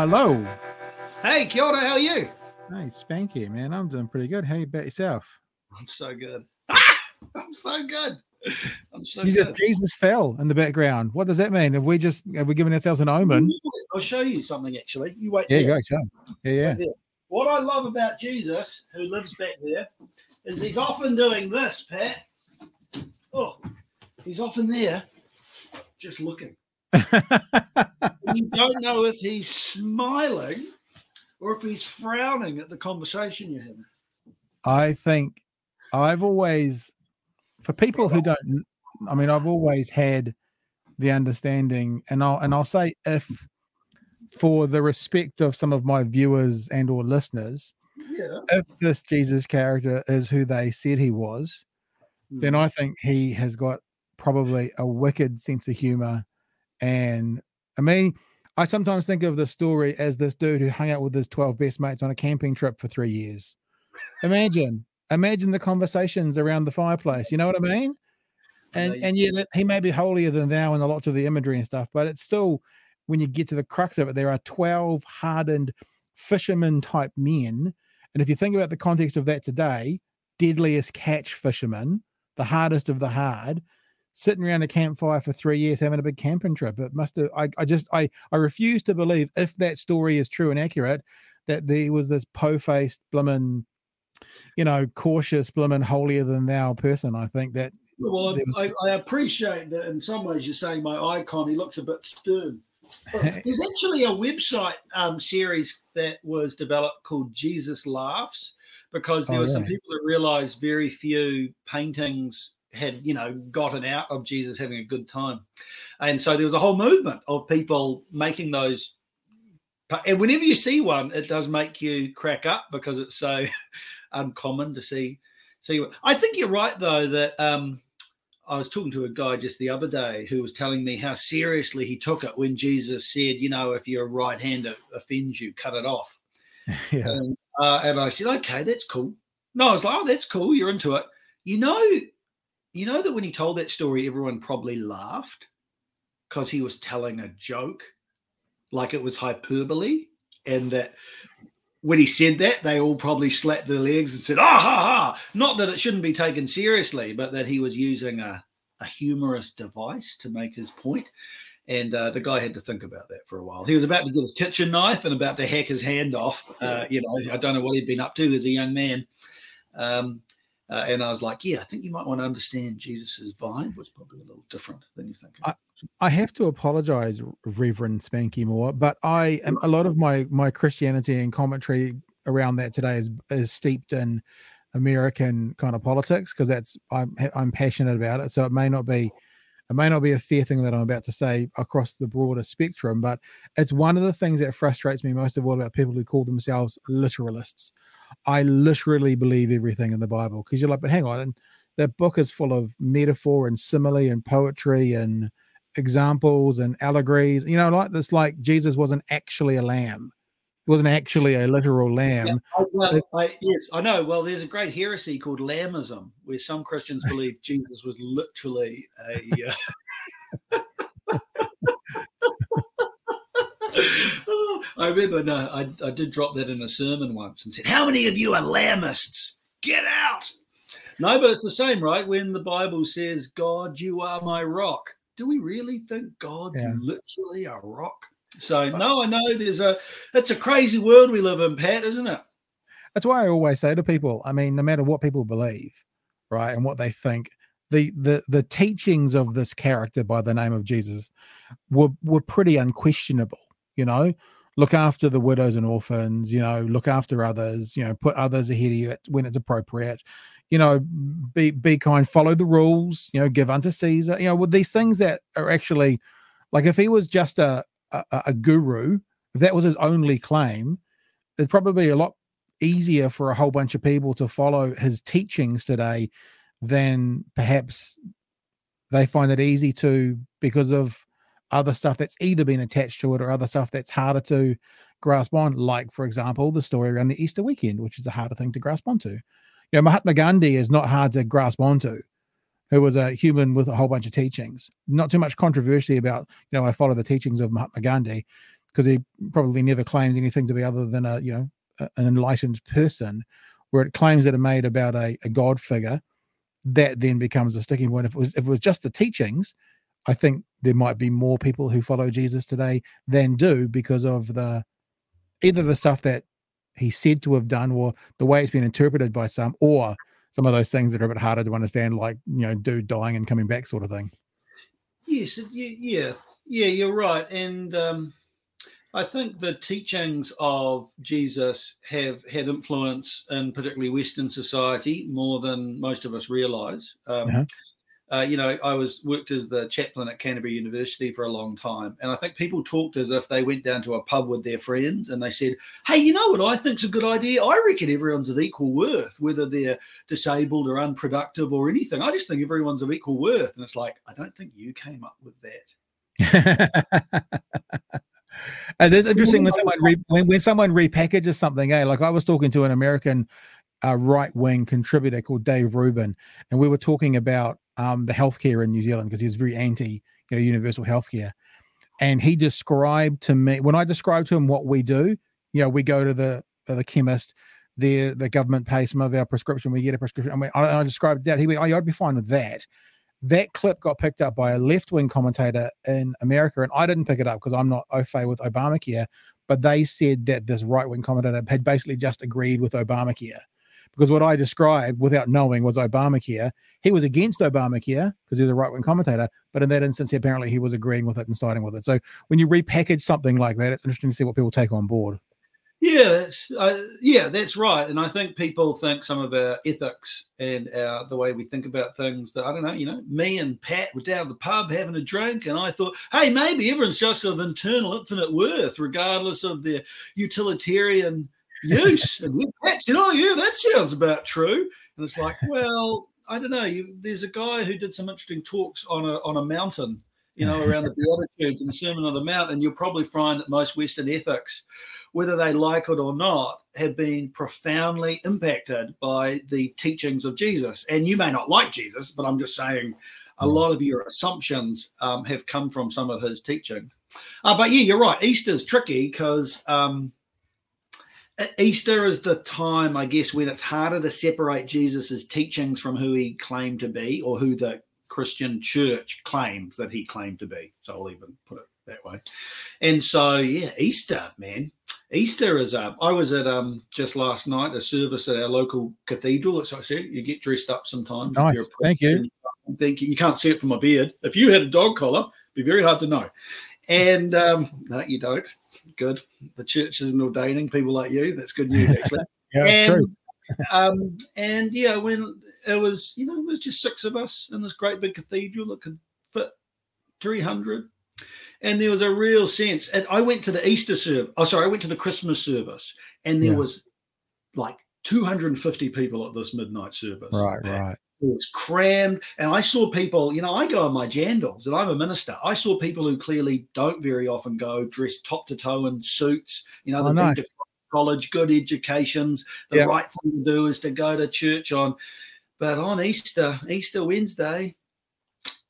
Hello. Hey, kia ora, how are you? Hey, Spanky, man. I'm doing pretty good. How you about yourself? I'm so good. Ah, I'm so good. I'm so You good. just Jesus fell in the background. What does that mean? Have we just have we given ourselves an omen? I'll show you something actually. You wait. Yeah, there. you go. Show. Yeah, yeah. Right. What I love about Jesus, who lives back there, is he's often doing this, Pat. Oh, he's often there, just looking. You don't know if he's smiling or if he's frowning at the conversation you're having. I think I've always, for people who don't, I mean, I've always had the understanding, and I'll and I'll say if, for the respect of some of my viewers and or listeners, Yeah. if this Jesus character is who they said he was, then hmm. I think he has got probably a wicked sense of humor. And I mean, I sometimes think of the story as this dude who hung out with his 12 best mates on a camping trip for three years. Imagine, imagine the conversations around the fireplace. You know what I mean? And Yeah, and yeah, he may be holier than thou in a lot of the imagery and stuff, but it's still when you get to the crux of it, there are 12 hardened fisherman type men. And if you think about the context of that today, deadliest catch fishermen, the hardest of the hard, sitting around a campfire for three years having a big camping trip. It must have I, I just I I refuse to believe if that story is true and accurate, that there was this po-faced blimmin', you know, cautious blimmin' holier than thou person. I think that Well, There I, I appreciate that in some ways you're saying my icon, he looks a bit stern. But There's actually a website um, series that was developed called Jesus Laughs because there Oh, were some people that realized very few paintings had, you know, gotten out of Jesus having a good time. And so there was a whole movement of people making those. And whenever you see one, it does make you crack up because it's so uncommon to see. See, I think you're right though that um, I was talking to a guy just the other day who was telling me how seriously he took it when Jesus said, you know, if your right hand offends you, cut it off. yeah. And, uh, and I said, okay, that's cool. No, I was like, oh, that's cool. You're into it. You know, you know that when he told that story, everyone probably laughed because he was telling a joke, like it was hyperbole, and that when he said that, they all probably slapped their legs and said, "Ah ha ha!" Not that it shouldn't be taken seriously, but that he was using a, a humorous device to make his point. And uh, the guy had to think about that for a while. He was about to get his kitchen knife and about to hack his hand off. Uh, you know, I don't know what he'd been up to as a young man. Um, uh, and I was like, yeah, I think you might want to understand Jesus's vibe was probably a little different than you think. I have to apologize, Reverend Spanky Moore, but I am a lot of my my Christianity and commentary around that today is is steeped in American kind of politics because that's I'm I'm passionate about it. So it may not be it may not be a fair thing that I'm about to say across the broader spectrum, but it's one of the things that frustrates me most of all about people who call themselves literalists. I literally believe everything in the Bible because you're like, but hang on, and that book is full of metaphor and simile and poetry and examples and allegories. You know, like this, like Jesus wasn't actually a lamb. He wasn't actually a literal lamb. Yeah, I- well, I, yes, I know. Well, there's a great heresy called lambism, where some Christians believe Jesus was literally a. Uh... I remember, no, I, I did drop that in a sermon once and said, "How many of you are lamists? Get out!" No, but it's the same, right? When the Bible says, "God, you are my rock," do we really think God's Yeah. literally a rock? So no, I know there's a. It's a crazy world we live in, Pat, isn't it? That's why I always say to people, I mean, no matter what people believe, right, and what they think, the the the teachings of this character by the name of Jesus were were pretty unquestionable. You know, look after the widows and orphans. You know, look after others. You know, put others ahead of you when it's appropriate. You know, be be kind, follow the rules. You know, give unto Caesar. You know, with these things that are actually like if he was just a a, a guru, if that was his only claim, it'd probably a lot easier for a whole bunch of people to follow his teachings today than perhaps they find it easy to because of other stuff that's either been attached to it or other stuff that's harder to grasp on like for example the story around the easter weekend which is a harder thing to grasp onto. You know mahatma gandhi is not hard to grasp onto who was a human with a whole bunch of teachings not too much controversy about you know i follow the teachings of mahatma gandhi because he probably never claimed anything to be other than a you know an enlightened person, where it claims that it made about a, a god figure, that then becomes a sticking point. If it was if it was just the teachings, I think there might be more people who follow Jesus today than do because of the either the stuff that he said to have done or the way it's been interpreted by some or some of those things that are a bit harder to understand like you know dude dying and coming back sort of thing yes yeah yeah you're right and um I think the teachings of Jesus have had influence in particularly Western society more than most of us realize. Um, uh-huh. Uh, you know, I was worked as the chaplain at Canterbury University for a long time, and I think people talked as if they went down to a pub with their friends and they said, "Hey, you know what I think's a good idea? I reckon everyone's of equal worth, whether they're disabled or unproductive or anything. I just think everyone's of equal worth." And it's like, I don't think you came up with that. And it's interesting when someone re, when, when someone repackages something. Eh? Like I was talking to an American uh, right wing contributor called Dave Rubin, and we were talking about um, the healthcare in New Zealand because he was very anti you know, universal healthcare. And he described to me when I described to him what we do. You know, we go to the uh, the chemist. The the government pays some of our prescription. We get a prescription. I mean, I, I described that. He went, "Oh, I'd be fine with that." that clip got picked up by a left wing commentator in America, and I didn't pick it up because I'm not au fait with Obamacare. But they said that this right wing commentator had basically just agreed with Obamacare because what I described without knowing was Obamacare. He was against Obamacare because he was a right wing commentator, but in that instance, apparently he was agreeing with it and siding with it. So when you repackage something like that, it's interesting to see what people take on board. Yeah, that's uh, yeah, that's right. And I think people think some of our ethics and our the way we think about things that I don't know. You know, me and Pat were down at the pub having a drink, and I thought, hey, maybe everyone's just of internal, infinite worth, regardless of their utilitarian use. and Pat said, oh yeah, that sounds about true. And it's like, well, I don't know. You, there's a guy who did some interesting talks on a on a mountain, you know, around the Beatitudes and the Sermon on the Mount, and you'll probably find that most Western ethics whether they like it or not, have been profoundly impacted by the teachings of Jesus. And you may not like Jesus, but I'm just saying a hmm. lot of your assumptions um, have come from some of his teachings. Uh, but yeah, you're right. Easter's tricky because um, Easter is the time, I guess, when it's harder to separate Jesus's teachings from who he claimed to be or who the Christian church claims that he claimed to be. So I'll even put it that way. And so, yeah, Easter, man. Easter is up. I was at um just last night a service at our local cathedral. As I said, you get dressed up sometimes. Nice. Thank you. Thank you. You can't see it from my beard. If you had a dog collar, it'd be very hard to know. And um, no, you don't. Good. The church isn't ordaining people like you. That's good news, actually. yeah, and, true. um, and yeah, when it was, you know, it was just six of us in this great big cathedral that could fit 300 and there was a real sense. And I went to the Easter service. Oh, sorry, I went to the Christmas service, and there yeah. was like 250 people at this midnight service. Right, right. It was crammed, and I saw people. You know, I go on my jandals, and I'm a minister. I saw people who clearly don't very often go dressed top to toe in suits. You know, oh, nice. college, good educations. The yeah. right thing to do is to go to church on. But on Easter, Easter Wednesday,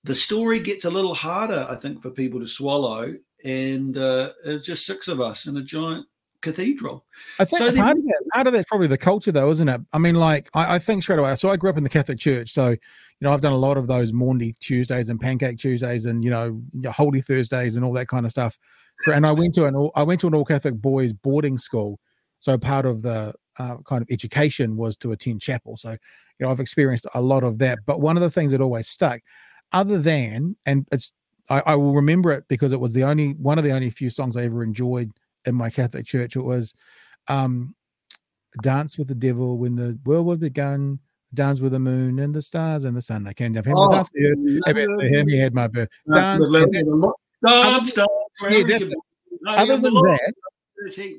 the story gets a little harder, I think, for people to swallow. And uh, it's just six of us in a giant cathedral. I think so part, of that, part of that's probably the culture, though, isn't it? I mean, like, I, I, think straight away. So I grew up in the Catholic Church. So, you know, I've done a lot of those Maundy Tuesdays and Pancake Tuesdays and, you know, Holy Thursdays and all that kind of stuff. And I went to an I went to an all Catholic boys boarding school. So part of the uh, kind of education was to attend chapel. So, you know, I've experienced a lot of that. But one of the things that always stuck other than, and it's, I, I, will remember it because it was the only one of the only few songs I ever enjoyed in my Catholic church. It was um, Dance with the Devil when the world was begun, dance with the moon and the stars and the sun. I came down for him. Oh, dance to him. He had my birth. Dance. dance, dance, other than that,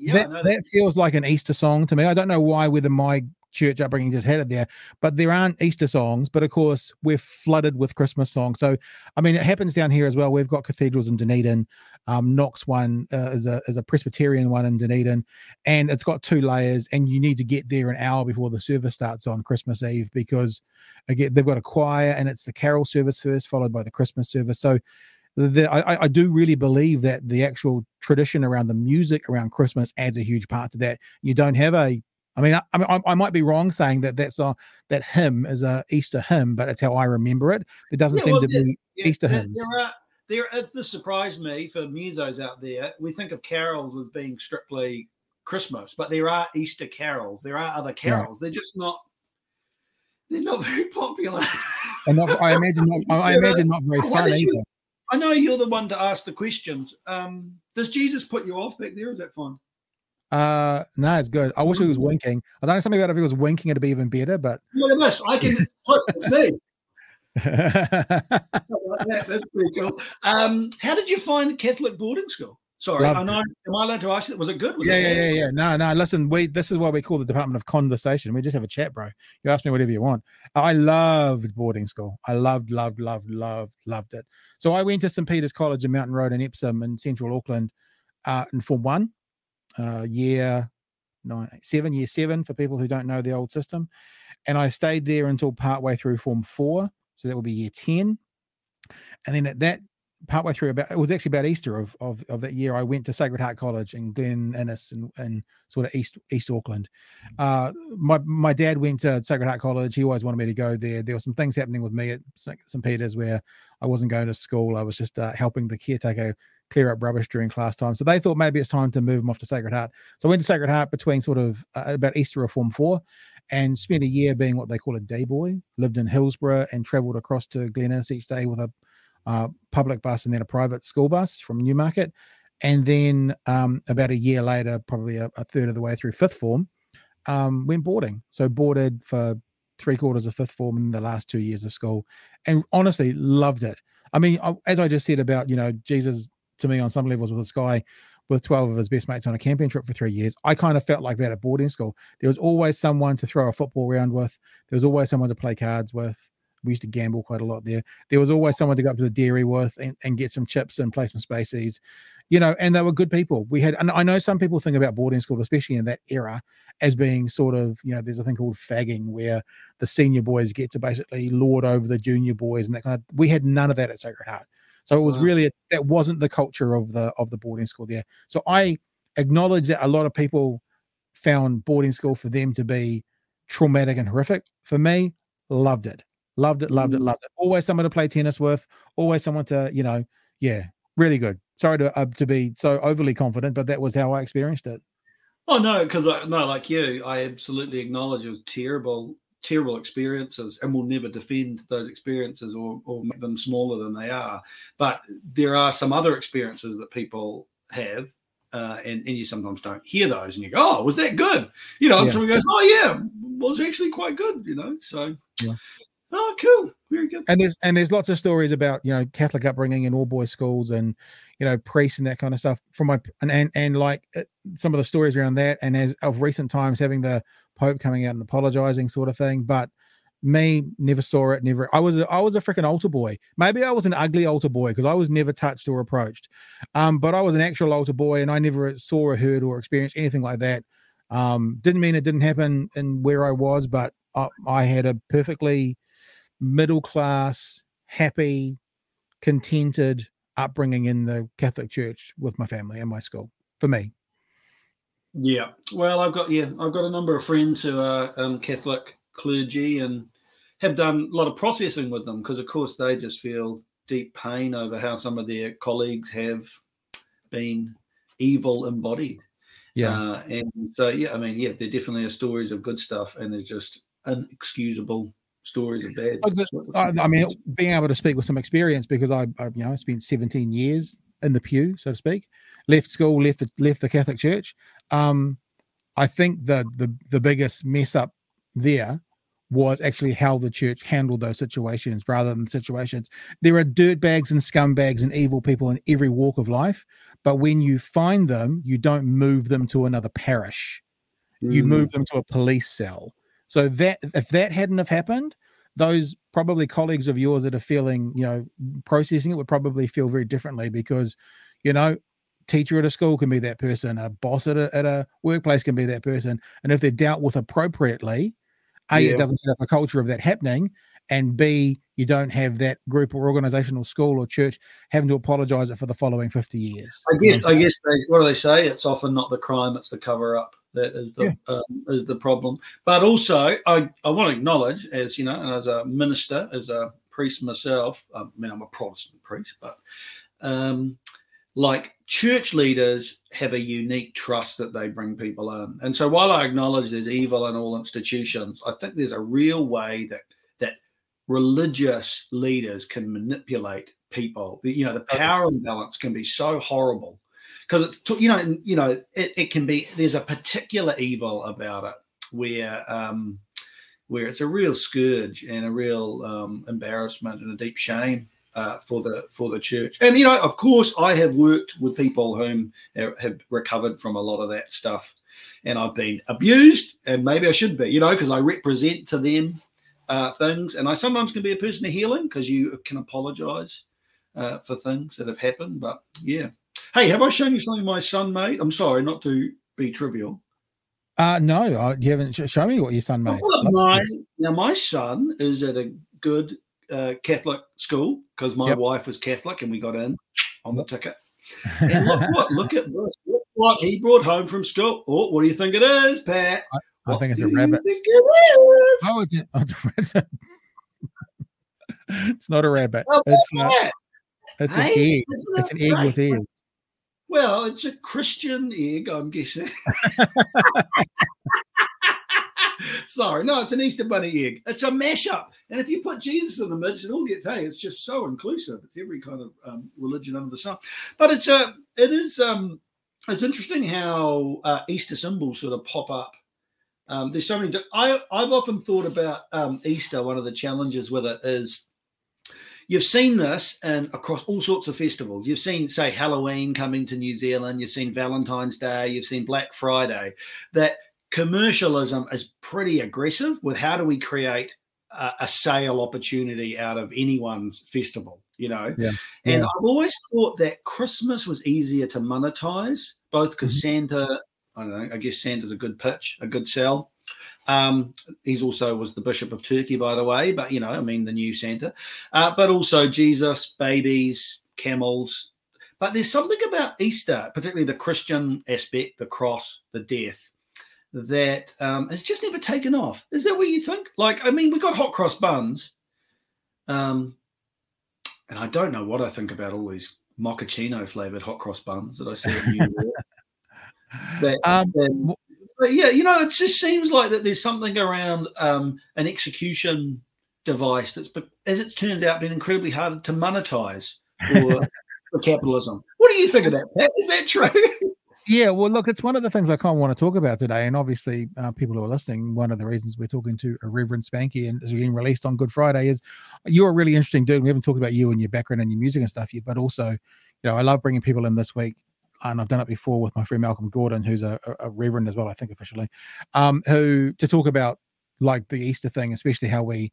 that, that feels like an Easter song to me. I don't know why, whether my church upbringing just had it there. But there aren't Easter songs, but of course we're flooded with Christmas songs. So I mean, it happens down here as well. We've got cathedrals in Dunedin. Um, Knox one uh, is a is a Presbyterian one in Dunedin, and it's got two layers. And you need to get there an hour before the service starts on Christmas Eve because again they've got a choir and it's the carol service first, followed by the Christmas service. So the, I, I do really believe that the actual tradition around the music around Christmas adds a huge part to that. You don't have a I mean, I, I, mean, I, might be wrong saying that that's a that hymn is a Easter hymn, but it's how I remember it. It doesn't yeah, seem well, to be yeah, Easter there, hymns. There are, there, this surprised me for musos out there. We think of carols as being strictly Christmas, but there are Easter carols. There are other carols. Yeah. They're just not. They're not very popular. and not, I imagine, not, I imagine not very fun either. You, I know you're the one to ask the questions. Um, does Jesus put you off back there? Is that fine? Uh, no, it's good. I wish he was winking. I don't know something about if he was winking, it'd be even better. But look at this. I can look. It's me. that. That's pretty cool. Um, how did you find Catholic boarding school? Sorry, I know. Am I allowed to ask you? Was it good? Was yeah, it yeah, yeah, yeah. No, no. Listen, we. This is what we call the Department of Conversation. We just have a chat, bro. You ask me whatever you want. I loved boarding school. I loved, loved, loved, loved, loved it. So I went to St Peter's College in Mountain Road in Epsom in Central Auckland, uh, in Form One, uh, year nine, seven, year seven for people who don't know the old system, and I stayed there until partway through Form Four. So that would be year ten, and then at that partway through about it was actually about Easter of, of, of that year. I went to Sacred Heart College in Glen Innes and, and sort of East East Auckland. Mm. Uh, my my dad went to Sacred Heart College. He always wanted me to go there. There were some things happening with me at St Peter's where I wasn't going to school. I was just uh, helping the caretaker clear up rubbish during class time. So they thought maybe it's time to move him off to Sacred Heart. So I went to Sacred Heart between sort of uh, about Easter of Form Four, and spent a year being what they call a day boy. Lived in Hillsborough and travelled across to Glen Innes each day with a uh, public bus and then a private school bus from Newmarket. And then um, about a year later, probably a, a, third of the way through fifth form, um, went boarding. So boarded for three quarters of fifth form in the last two years of school, and honestly loved it. I mean, as I just said about you know Jesus to me on some levels with this guy with 12 of his best mates on a camping trip for three years. I kind of felt like that at boarding school. There was always someone to throw a football around with. There was always someone to play cards with. We used to gamble quite a lot there. There was always someone to go up to the dairy with and, and get some chips and play some spaceys, you know, and they were good people. We had, and I know some people think about boarding school, especially in that era, as being sort of, you know, there's a thing called fagging where the senior boys get to basically lord over the junior boys and that kind of, we had none of that at Sacred Heart. So it was wow. really, that wasn't the culture of the, of the boarding school there. So I acknowledge that a lot of people found boarding school for them to be traumatic and horrific. For me, loved it. Loved it, loved it, mm. loved it. Always someone to play tennis with. Always someone to, you know, yeah, really good. Sorry to uh, to be so overly confident, but that was how I experienced it. Oh no, because no, like you, I absolutely acknowledge it was terrible, terrible experiences, and will never defend those experiences or or make them smaller than they are. But there are some other experiences that people have uh, and, and you sometimes don't hear those and you go, oh, was that good? You know, and yeah. someone goes, oh, yeah, was actually quite good, you know. So, yeah. Oh, cool. Very good. And there's and there's lots of stories about you know Catholic upbringing in all boys schools and you know priests and that kind of stuff from my and and, and like uh, some of the stories around that and as of recent times having the Pope coming out and apologizing sort of thing. But me never saw it. Never. I was I was a freaking altar boy. Maybe I was an ugly altar boy because I was never touched or approached. Um, but I was an actual altar boy and I never saw or heard or experienced anything like that. Um, didn't mean it didn't happen in where I was, but I, I had a perfectly middle class, happy, contented upbringing in the Catholic Church with my family and my school. For me. Yeah. Well, I've got yeah, I've got a number of friends who are um, Catholic clergy and have done a lot of processing with them because, of course, they just feel deep pain over how some of their colleagues have been evil embodied. Yeah. Uh, and so, yeah, I mean, yeah, there definitely are stories of good stuff, and there's just inexcusable stories of bad. I, I mean, being able to speak with some experience because I, I, you know, spent 17 years in the pew, so to speak. Left school, left the left the Catholic Church. Um, I think the the the biggest mess up there was actually how the church handled those situations rather than situations. There are dirtbags and scumbags and evil people in every walk of life, but when you find them, you don't move them to another parish. Mm. You move them to a police cell so that if that hadn't have happened, those probably colleagues of yours that are feeling, you know, processing it would probably feel very differently because, you know, teacher at a school can be that person, a boss at a, at a workplace can be that person. And if they're dealt with appropriately, A, Yeah. it doesn't set up a culture of that happening, and B, you don't have that group or organization or school or church having to apologize it for the following 50 years. I guess, I guess they, what do they say? It's often not the crime; it's the cover up that is the um, is the problem. But also, I, I want to acknowledge, as you know, and as a minister, as a priest myself. I mean, I'm a Protestant priest, but um, like church leaders have a unique trust that they bring people in. And so, while I acknowledge there's evil in all institutions, I think there's a real way that that religious leaders can manipulate people. You know, the power imbalance can be so horrible because it's you know you know it, it can be there's a particular evil about it where um where it's a real scourge and a real um, embarrassment and a deep shame uh, for the for the church. And you know of course i have worked with people whom have, have recovered from a lot of that stuff and i've been abused and maybe i should be you know because i represent to them uh, things. And i sometimes can be a person of healing because you can apologize uh, for things that have happened but yeah Hey, have I shown you something my son made? I'm sorry, not to be trivial. Uh, no, uh, you haven't sh- shown me what your son made. Well, Love to see my, now, my son is at a good uh, Catholic school because my Yep. wife was Catholic and we got in on the ticket. And look what, look at this. Look what he brought home from school. Oh, what do you think it is, Pat? I What think it's a rabbit. think it is? Oh, it's, a, oh, it's, a, it's, not a rabbit. Well, It's, uh, Pat, it's hey, an egg. It's it an egg with ears. Well, it's a Christian egg, I'm guessing. Sorry, no, it's an Easter bunny egg. It's a mashup. And if you put Jesus in the midst, it all gets, hey, it's just so inclusive. It's every kind of um, religion under the sun. But it's a, it is, um, it's interesting how uh, Easter symbols sort of pop up. Um, there's so many. I I've often thought about um, Easter. One of the challenges with it is you've seen this and across all sorts of festivals. You've seen, say, Halloween coming to New Zealand. You've seen Valentine's Day. You've seen Black Friday. That commercialism is pretty aggressive with how do we create a, a sale opportunity out of anyone's festival. You know, Yeah. and Yeah. I've always thought that Christmas was easier to monetize, both because Mm-hmm. Santa. I don't know. I guess Santa's a good pitch, a good sell. Um, he's also was the Bishop of Turkey, by the way, but you know, I mean, the new Santa. Uh, but also Jesus, babies, camels. But there's something about Easter, particularly the Christian aspect, the cross, the death, that um, has just never taken off. Is that what you think? Like, I mean, we got hot cross buns, um, and I don't know what I think about all these mochaccino flavored hot cross buns that I see in New York. that, Um, that- but yeah, you know, it just seems like that there's something around um, an execution device that's, but as it's turned out, been incredibly hard to monetize for, for capitalism. What do you think of that, Pat? Is that true? Yeah, well, look, it's one of the things I kind of want to talk about today, and obviously, uh, people who are listening, one of the reasons we're talking to a Reverend Spanky and is being released on Good Friday is you're a really interesting dude. We haven't talked about you and your background and your music and stuff yet, but also, you know, I love bringing people in this week, and I've done it before with my friend Malcolm Gordon, who's a, a- Reverend as well, I think officially, um, who to talk about like the Easter thing, especially how we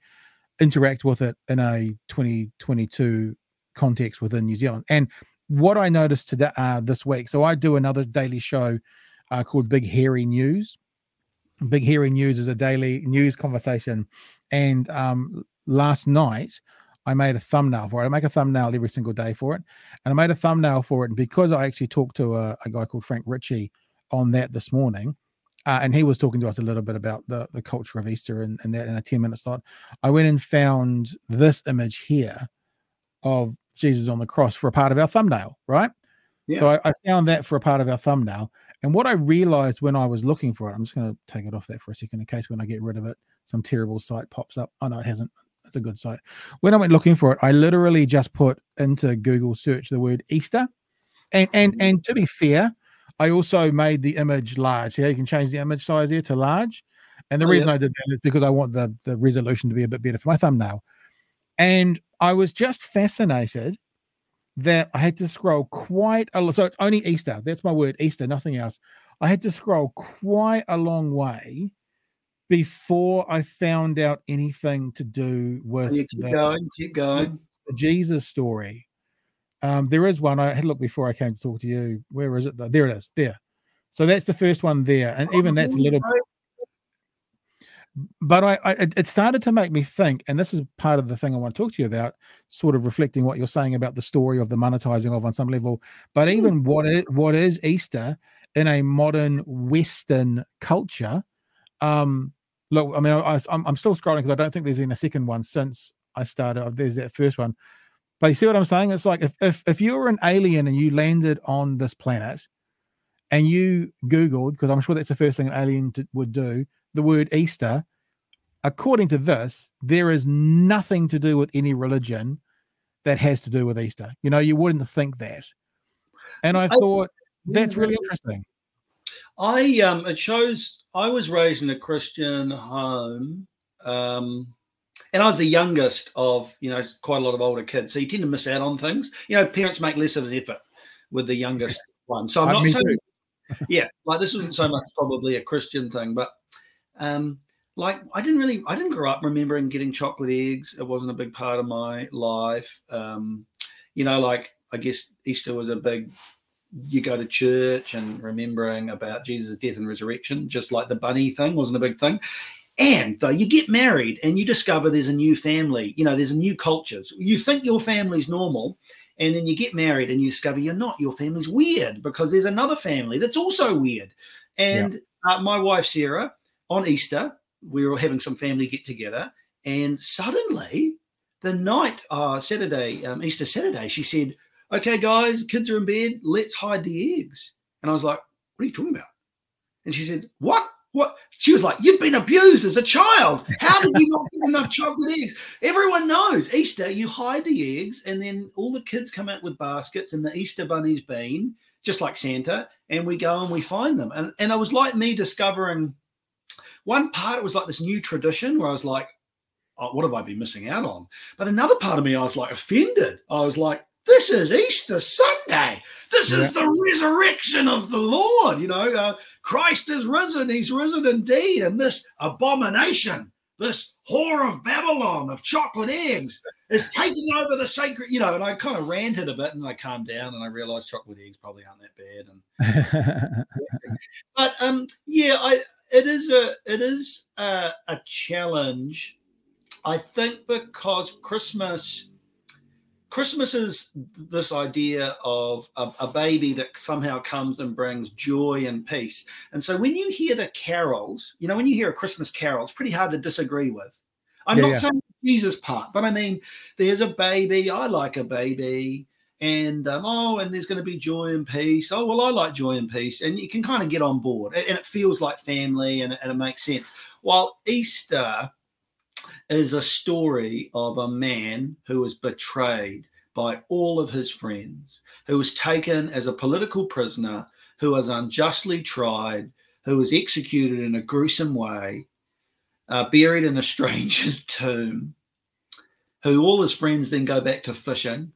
interact with it in a 2022 context within New Zealand. And what I noticed today uh, this week, so I do another daily show uh, called Big Hairy News. Big Hairy News is a daily news conversation, and um, last night I made a thumbnail for it. I make a thumbnail every single day for it, and I made a thumbnail for it And because I actually talked to a, a guy called Frank Ritchie on that this morning. Uh, and he was talking to us a little bit about the, the culture of Easter and, and that in a 10 minute slot. I went and found this image here of Jesus on the cross for a part of our thumbnail, right? So I, I found that for a part of our thumbnail. And what I realized when I was looking for it, I'm just going to take it off that for a second in case when I get rid of it, some terrible site pops up. Oh, no, it hasn't. It's a good site. When I went looking for it, I literally just put into Google search the word Easter. And and mm-hmm. and to be fair, I also made the image large. Yeah, you can change the image size here to large. And the Oh, reason yeah. I did that is because I want the, the resolution to be a bit better for my thumbnail. And I was just fascinated that I had to scroll quite a lot. So it's only Easter. That's my word, Easter, nothing else. I had to scroll quite a long way before I found out anything to do with You keep the, going, keep going. the Jesus story. Um, there is one I had a look before I came to talk to you. Where is it? though? There it is. There. So that's the first one there, and even that's a little. but I, I, it started to make me think, and this is part of the thing I want to talk to you about, sort of reflecting what you're saying about the story of the monetizing of on some level, but even what is what is Easter in a modern Western culture. Um, look, I mean, I, I'm, I'm still scrolling because I don't think there's been a second one since I started. There's that first one, but you see what I'm saying? It's like if if if you were an alien and you landed on this planet, and you Googled because I'm sure that's the first thing an alien to, would do the word Easter, according to this, there is nothing to do with any religion that has to do with Easter. You know, you wouldn't think that. And I thought that's really interesting. I um it shows I was raised in a Christian home. Um and I was the youngest of, you know, quite a lot of older kids. So you tend to miss out on things. You know, parents make less of an effort with the youngest one. So I'm not so. yeah, like this wasn't so much probably a Christian thing, but um, like I didn't really, I didn't grow up remembering getting chocolate eggs. It wasn't a big part of my life. Um, you know, like I guess Easter was a big. You go to church and remembering about Jesus' death and resurrection, just like the bunny thing wasn't a big thing. And though you get married and you discover there's a new family, you know, there's a new cultures. You think your family's normal, and then you get married and you discover you're not. Your family's weird because there's another family that's also weird. And yeah. uh, my wife Sarah, on Easter, we were having some family get together, and suddenly the night, uh, Saturday, um, Easter Saturday, she said, "Okay, guys, kids are in bed. Let's hide the eggs." And I was like, "What are you talking about?" And she said, "What? What?" She was like, "You've been abused as a child. How did you not get enough chocolate eggs?" Everyone knows Easter. You hide the eggs, and then all the kids come out with baskets, and the Easter bunny's been just like Santa, and we go and we find them. And and it was like me discovering one part, it was like this new tradition where I was like, oh, what have I been missing out on? But another part of me, I was like offended. I was like, this is Easter Sunday. This yeah. is the resurrection of the Lord. You know, uh, Christ is risen. He's risen indeed. And this abomination, this whore of Babylon of chocolate eggs is taking over the sacred, you know. And I kind of ranted a bit and I calmed down and I realized chocolate eggs probably aren't that bad. And but um, yeah, I it is a it is a, a challenge. I think because Christmas Christmas is this idea of a, a, baby that somehow comes and brings joy and peace. And so when you hear the carols, you know, when you hear a Christmas carol, it's pretty hard to disagree with. I'm yeah, not yeah. saying Jesus part, but I mean, there's a baby. I like a baby and um, oh, and there's going to be joy and peace. Oh, well, I like joy and peace, and you can kind of get on board, and it feels like family, and, and it makes sense. While Easter is a story of a man who was betrayed by all of his friends, who was taken as a political prisoner, who was unjustly tried, who was executed in a gruesome way, uh, buried in a stranger's tomb, who all his friends then go back to fishing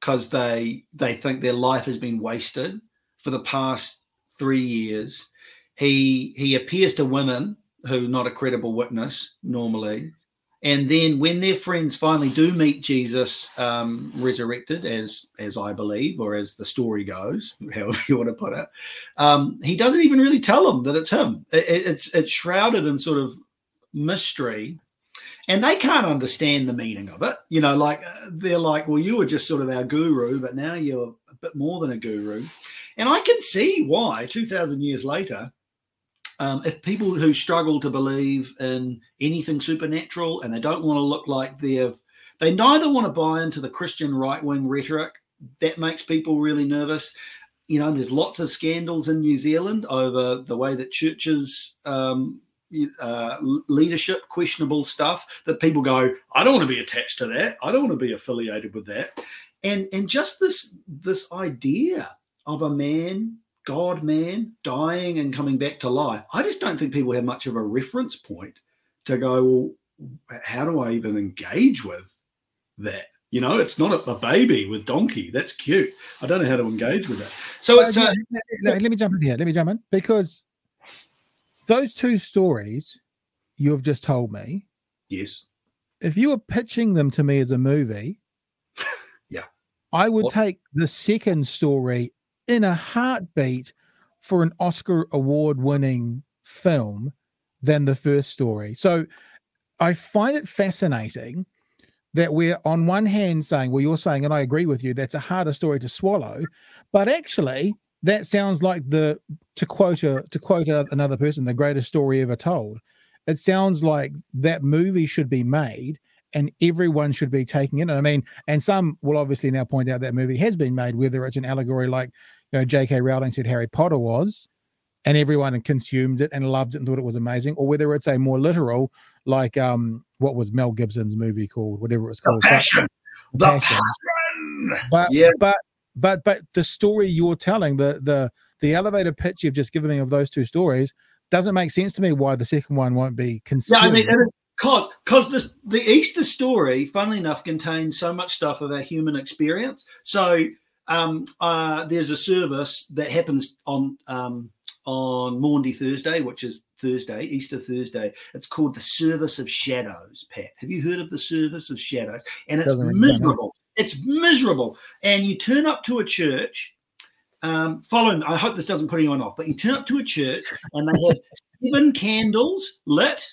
because they they think their life has been wasted for the past three years. He he appears to women who not a credible witness normally, and then when their friends finally do meet Jesus um, resurrected, as as I believe, or as the story goes, however you want to put it, um, he doesn't even really tell them that it's him. It, it's it's shrouded in sort of mystery and they can't understand the meaning of it. You know, like uh, they're like, well, you were just sort of our guru, but now you're a bit more than a guru. And I can see why 2,000 years later, um, if people who struggle to believe in anything supernatural and they don't want to look like they're, they neither want to buy into the Christian right wing rhetoric, that makes people really nervous. You know, there's lots of scandals in New Zealand over the way that churches um, uh, leadership, questionable stuff that people go, I don't want to be attached to that. I don't want to be affiliated with that. And and just this this idea of a man, God man, dying and coming back to life. I just don't think people have much of a reference point to go, well, how do I even engage with that? You know, it's not a, a, baby with donkey. That's cute. I don't know how to engage with that. So it's. Uh, let, let me jump in here. Let me jump in because those two stories you have just told me. Yes. If you were pitching them to me as a movie, yeah, I would what? take the second story in a heartbeat for an Oscar award winning film than the first story. So I find it fascinating that we're on one hand saying, well, you're saying, and I agree with you, that's a harder story to swallow, but actually that sounds like the to quote a to quote another person, the greatest story ever told. It sounds like that movie should be made and everyone should be taking it. And I mean, and some will obviously now point out that movie has been made, whether it's an allegory like you know J.K. Rowling said Harry Potter was, and everyone consumed it and loved it and thought it was amazing, or whether it's a more literal, like um, what was Mel Gibson's movie called, whatever it was called, the passion, but, the passion. passion. But yeah. but but but the story you're telling, the the the elevator pitch you've just given me of those two stories, doesn't make sense to me. Why the second one won't be consumed? Yeah, I mean, because because this the Easter story, funnily enough, contains so much stuff of our human experience. So um, uh, there's a service that happens on um, on Maundy Thursday, which is Thursday, Easter Thursday. It's called the Service of Shadows. Pat, have you heard of the Service of Shadows? And it's miserable. It's miserable. And you turn up to a church. Um, following, I hope this doesn't put anyone off, but you turn up to a church and they have seven candles lit.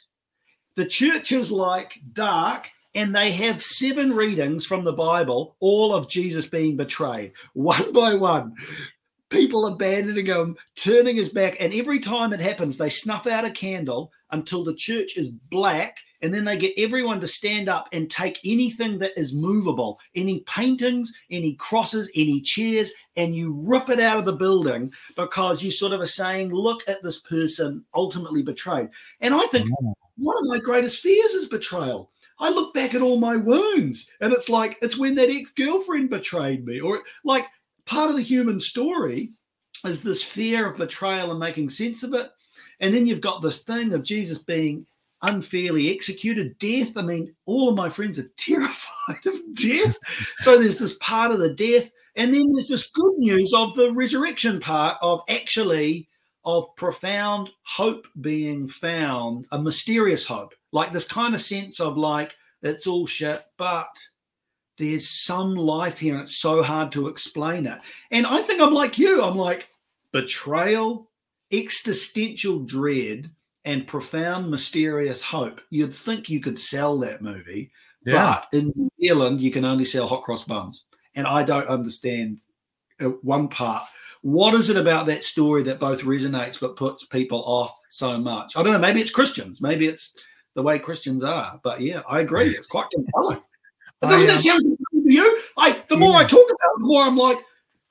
The church is like dark and they have seven readings from the Bible, all of Jesus being betrayed, one by one. People abandoning him, turning his back, and every time it happens, they snuff out a candle until the church is black, and then they get everyone to stand up and take anything that is movable, any paintings, any crosses, any chairs, and you rip it out of the building because you sort of are saying, "Look at this person ultimately betrayed." And I think mm. one of my greatest fears is betrayal I look back at all my wounds and it's like, it's when that ex girlfriend betrayed me, or like part of the human story is this fear of betrayal and making sense of it. And then you've got this thing of Jesus being unfairly executed, death. I mean, all of my friends are terrified of death. so there's this part of the death. And then there's this good news of the resurrection part of actually of profound hope being found, a mysterious hope, like this kind of sense of like, it's all shit, but there's some life here and it's so hard to explain it. And I think I'm like you. I'm like, betrayal, existential dread, and profound mysterious hope. You'd think you could sell that movie, yeah. but in New Zealand, you can only sell hot cross buns. And I don't understand uh, one part what is it about that story that both resonates but puts people off so much? I don't know. Maybe it's Christians. Maybe it's the way Christians are. But yeah, I agree. It's quite compelling. doesn't that sound to you? I the more yeah. I talk about it, the more I'm like,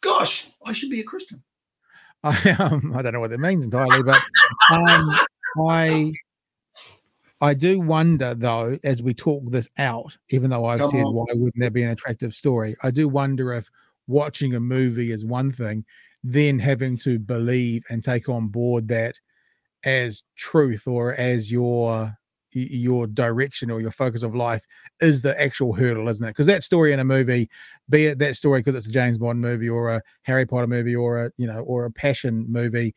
gosh, I should be a Christian. I um, I don't know what that means entirely, but um, I I do wonder though, as we talk this out, even though I've Come said on. why wouldn't there be an attractive story, I do wonder if watching a movie is one thing then having to believe and take on board that as truth or as your your direction or your focus of life is the actual hurdle, isn't it? Because that story in a movie, be it that story because it's a James Bond movie or a Harry Potter movie or a you know or a passion movie,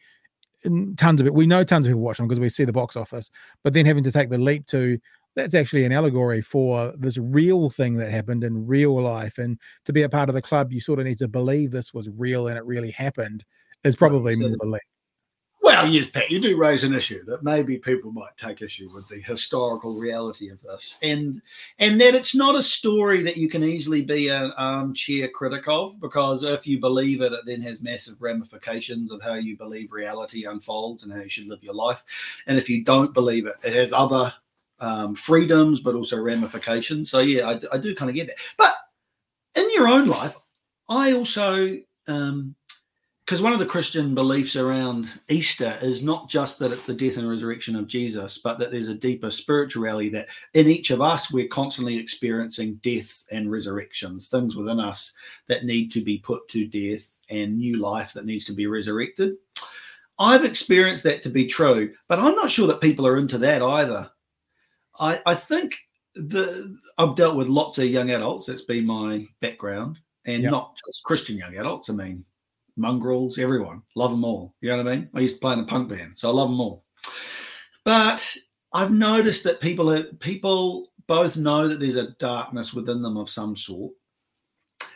tons of it. We know tons of people watch them because we see the box office. But then having to take the leap to that's actually an allegory for this real thing that happened in real life. And to be a part of the club, you sort of need to believe this was real and it really happened is probably more the link. Well, yes, Pat, you do raise an issue that maybe people might take issue with the historical reality of this, and and that it's not a story that you can easily be an armchair critic of, because if you believe it, it then has massive ramifications of how you believe reality unfolds and how you should live your life, and if you don't believe it, it has other um, freedoms, but also ramifications. So yeah, I, I do kind of get that. But in your own life, I also um, because one of the Christian beliefs around Easter is not just that it's the death and resurrection of Jesus, but that there's a deeper spirituality that in each of us we're constantly experiencing death and resurrections, things within us that need to be put to death and new life that needs to be resurrected. I've experienced that to be true, but I'm not sure that people are into that either. I, I think the I've dealt with lots of young adults. That's been my background, and yep. not just Christian young adults. I mean, mongrels, everyone, love them all. You know what I mean? I used to play in a punk band, so I love them all. But I've noticed that people are people both know that there's a darkness within them of some sort,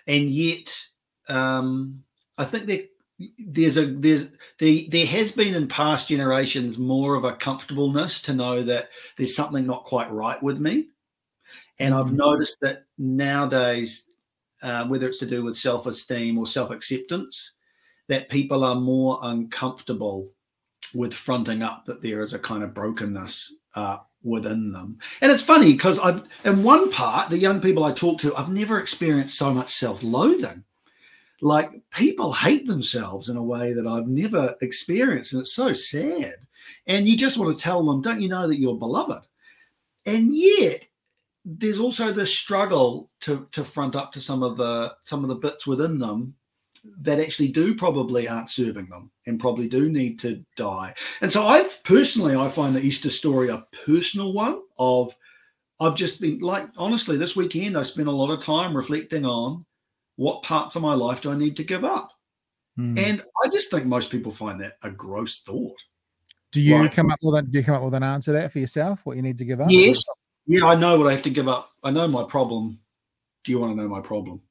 and yet um, I think they're there's a there's the there has been in past generations more of a comfortableness to know that there's something not quite right with me and i've Mhm. noticed that nowadays uh, whether it's to do with self-esteem or self-acceptance that people are more uncomfortable with fronting up that there is a kind of brokenness uh, within them and it's funny because i've in one part the young people i talk to i've never experienced so much self-loathing like people hate themselves in a way that I've never experienced, and it's so sad. And you just want to tell them, don't you know that you're beloved? And yet, there's also this struggle to to front up to some of the some of the bits within them that actually do probably aren't serving them and probably do need to die. And so I've personally I find the Easter story a personal one of I've just been like honestly this weekend I spent a lot of time reflecting on what parts of my life do I need to give up? Mm. And I just think most people find that a gross thought. do you right. come up with that? Do you come up with an answer to that for yourself? What you need to give up? Yes. Yeah, I know what I have to give up. I know my problem. Do you want to know my problem?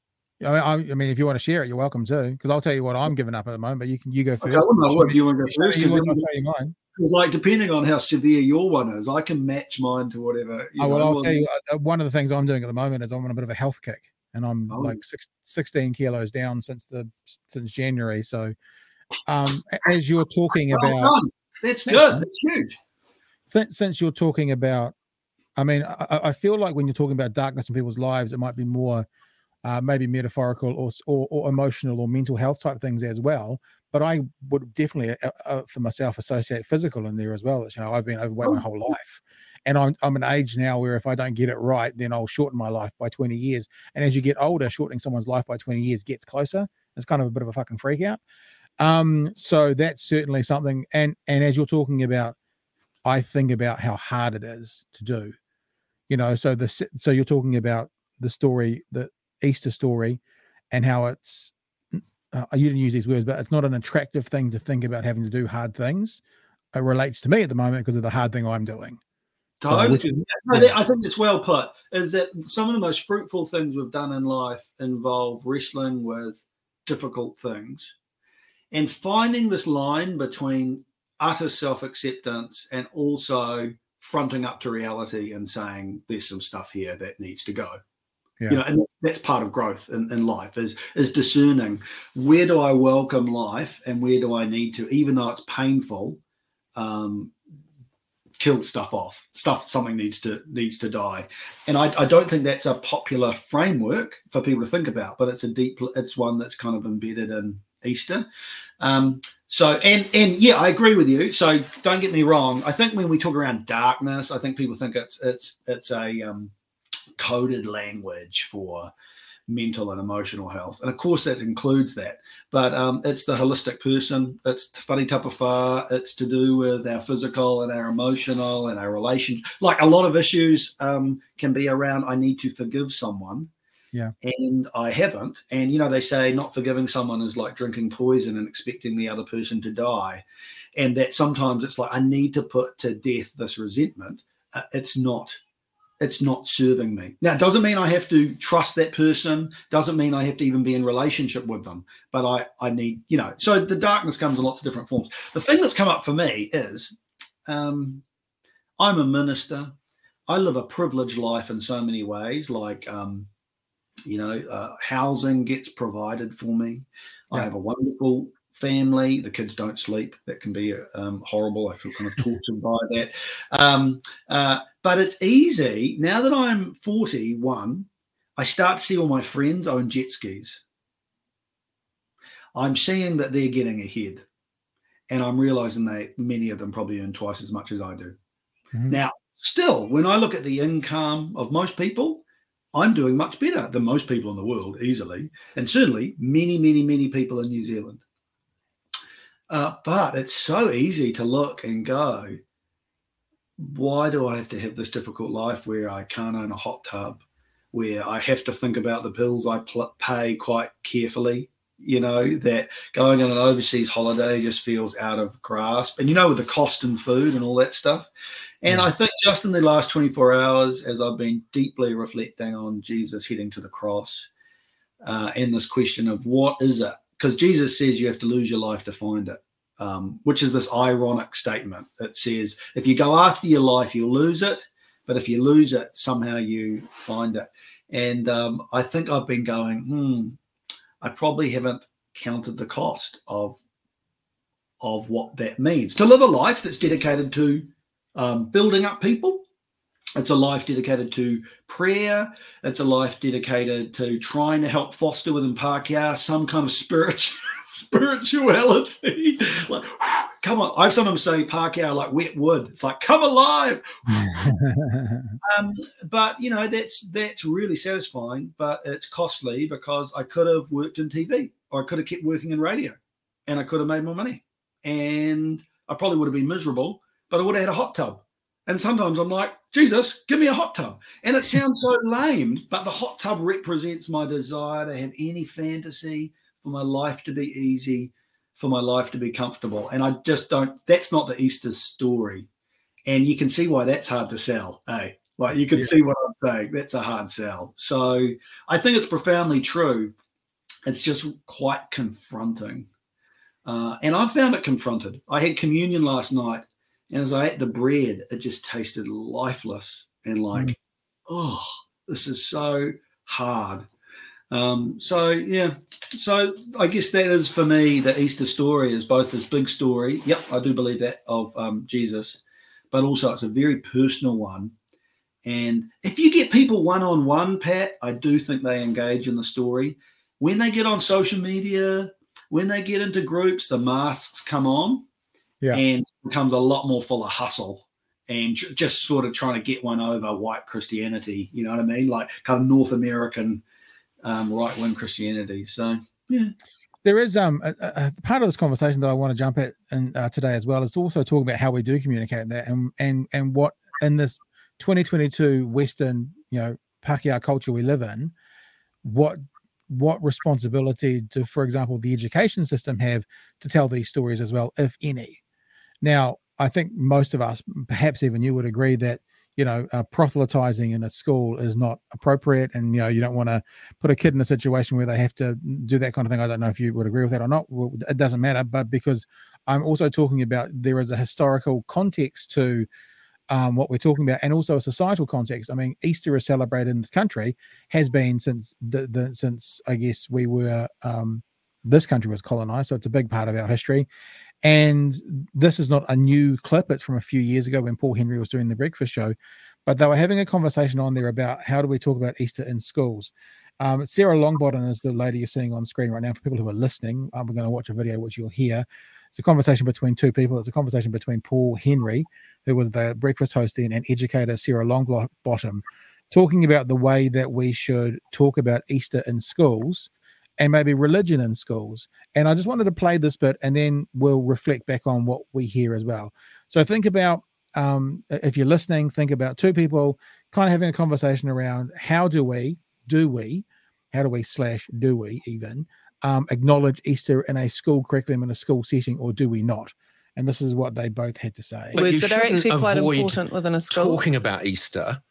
I mean, I, I mean, if you want to share it, you're welcome to. Because I'll tell you what I'm giving up at the moment. But you can you go first. Okay, well, no, Show what you want to go first? Because I'll show you mine. like depending on how severe your one is, I can match mine to whatever. You Oh, well, know, I'll well, tell you, uh, one of the things I'm doing at the moment is I'm on a bit of a health kick, and I'm Oh. like six, 16 kilos down since the since January. So, um, as you're talking about. That's good. That's huge. since, since you're talking about, I mean, I- I feel like when you're talking about darkness in people's lives, it might be more, uh, maybe metaphorical or, or or emotional or mental health type things as well. But I would definitely, uh, uh, for myself, associate physical in there as well. It's, you know, I've been overweight my Oh. whole life, and I'm I'm an age now where if I don't get it right, then I'll shorten my life by 20 years. And as you get older, shortening someone's life by 20 years gets closer. It's kind of a bit of a fucking freak out. Um, so that's certainly something. And and as you're talking about, I think about how hard it is to do. You know, so the so you're talking about the story, the Easter story, and how it's uh, you didn't use these words, but it's not an attractive thing to think about having to do hard things. It relates to me at the moment because of the hard thing I'm doing. So, Totally. which is- yeah. I think it's well put. Is that some of the most fruitful things we've done in life involve wrestling with difficult things and finding this line between utter self acceptance and also fronting up to reality and saying there's some stuff here that needs to go. Yeah. You know, and that's part of growth in, in life is is discerning where do I welcome life and where do I need to, even though it's painful, um, kill stuff off. Stuff something needs to needs to die. And I, I don't think that's a popular framework for people to think about, but it's a deep it's one that's kind of embedded in Easter. Um, so and and yeah, I agree with you. So don't get me wrong. I think when we talk around darkness, I think people think it's it's it's a um, coded language for mental and emotional health, and of course that includes that. But um, it's the holistic person. It's the whare tapawha. It's to do with our physical and our emotional and our relations. Like a lot of issues um, can be around. I need to forgive someone. Yeah. And I haven't. And you know, they say not forgiving someone is like drinking poison and expecting the other person to die. And that sometimes it's like I need to put to death this resentment. Uh, it's not it's not serving me. Now, it doesn't mean I have to trust that person, doesn't mean I have to even be in relationship with them, but I, I need, you know, so the darkness comes in lots of different forms. The thing that's come up for me is um, I'm a minister. I live a privileged life in so many ways, like, um, you know, uh, housing gets provided for me. I have a wonderful family. The kids don't sleep. That can be um, horrible. I feel kind of tortured by that. Um, uh, but it's easy now that I'm 41. I start to see all my friends own jet skis. I'm seeing that they're getting ahead, and I'm realizing they many of them probably earn twice as much as I do. Mhm. Now, still, when I look at the income of most people, I'm doing much better than most people in the world, easily, and certainly many, many, many people in New Zealand. Uh, but it's so easy to look and go, why do I have to have this difficult life where I can't own a hot tub, where I have to think about the bills I pl- pay quite carefully? You know, that going on an overseas holiday just feels out of grasp. And you know, with the cost and food and all that stuff. And I think just in the last 24 hours, as I've been deeply reflecting on Jesus heading to the cross uh, and this question of what is it because Jesus says you have to lose your life to find it, um, which is this ironic statement. It says if you go after your life, you'll lose it, but if you lose it, somehow you find it. And um, I think I've been going, hmm, I probably haven't counted the cost of of what that means to live a life that's dedicated to um, building up people it's a life dedicated to prayer. It's a life dedicated to trying to help foster within Pākehā some kind of spirit, spirituality. like, come on. I've sometimes say Pākehā like wet wood. It's like, come alive. um, but you know, that's that's really satisfying, but it's costly because I could have worked in TV or I could have kept working in radio and I could have made more money. And I probably would have been miserable, but I would have had a hot tub and sometimes I'm like, Jesus, give me a hot tub. And it sounds so lame, but the hot tub represents my desire to have any fantasy for my life to be easy, for my life to be comfortable. And I just don't, that's not the Easter story. And you can see why that's hard to sell. Hey, like you can yeah. see what I'm saying. That's a hard sell. So I think it's profoundly true. It's just quite confronting. Uh, and I found it confronted. I had communion last night and as I ate the bread, it just tasted lifeless and like, mm. oh, this is so hard. Um, so yeah, so I guess that is for me the Easter story is both this big story. Yep, I do believe that of um, Jesus, but also it's a very personal one. And if you get people one on one, Pat, I do think they engage in the story. When they get on social media, when they get into groups, the masks come on yeah. and becomes a lot more full of hustle and just sort of trying to get one over white Christianity. You know what I mean? Like kind of North American um, right wing Christianity. So yeah. There is um a, a, part of this conversation that I want to jump at and uh, today as well is to also talk about how we do communicate that and and and what in this 2022 Western you know Pākehā culture we live in, what what responsibility do, for example, the education system have to tell these stories as well, if any? Now, I think most of us, perhaps even you, would agree that you know uh, proselytizing in a school is not appropriate, and you know you don't want to put a kid in a situation where they have to do that kind of thing. I don't know if you would agree with that or not. Well, it doesn't matter, but because I'm also talking about there is a historical context to um, what we're talking about, and also a societal context. I mean, Easter is celebrated in this country has been since the, the since I guess we were um, this country was colonized, so it's a big part of our history. And this is not a new clip, it's from a few years ago when Paul Henry was doing the breakfast show. But they were having a conversation on there about how do we talk about Easter in schools. Um, Sarah Longbottom is the lady you're seeing on screen right now. For people who are listening, um, we're going to watch a video which you'll hear. It's a conversation between two people. It's a conversation between Paul Henry, who was the breakfast host then, and educator Sarah Longbottom, talking about the way that we should talk about Easter in schools and maybe religion in schools. And I just wanted to play this bit and then we'll reflect back on what we hear as well. So think about um, if you're listening, think about two people kind of having a conversation around how do we, do we, how do we slash do we even um, acknowledge Easter in a school curriculum in a school setting or do we not? And this is what they both had to say. Words that are actually quite important within a school. Talking about Easter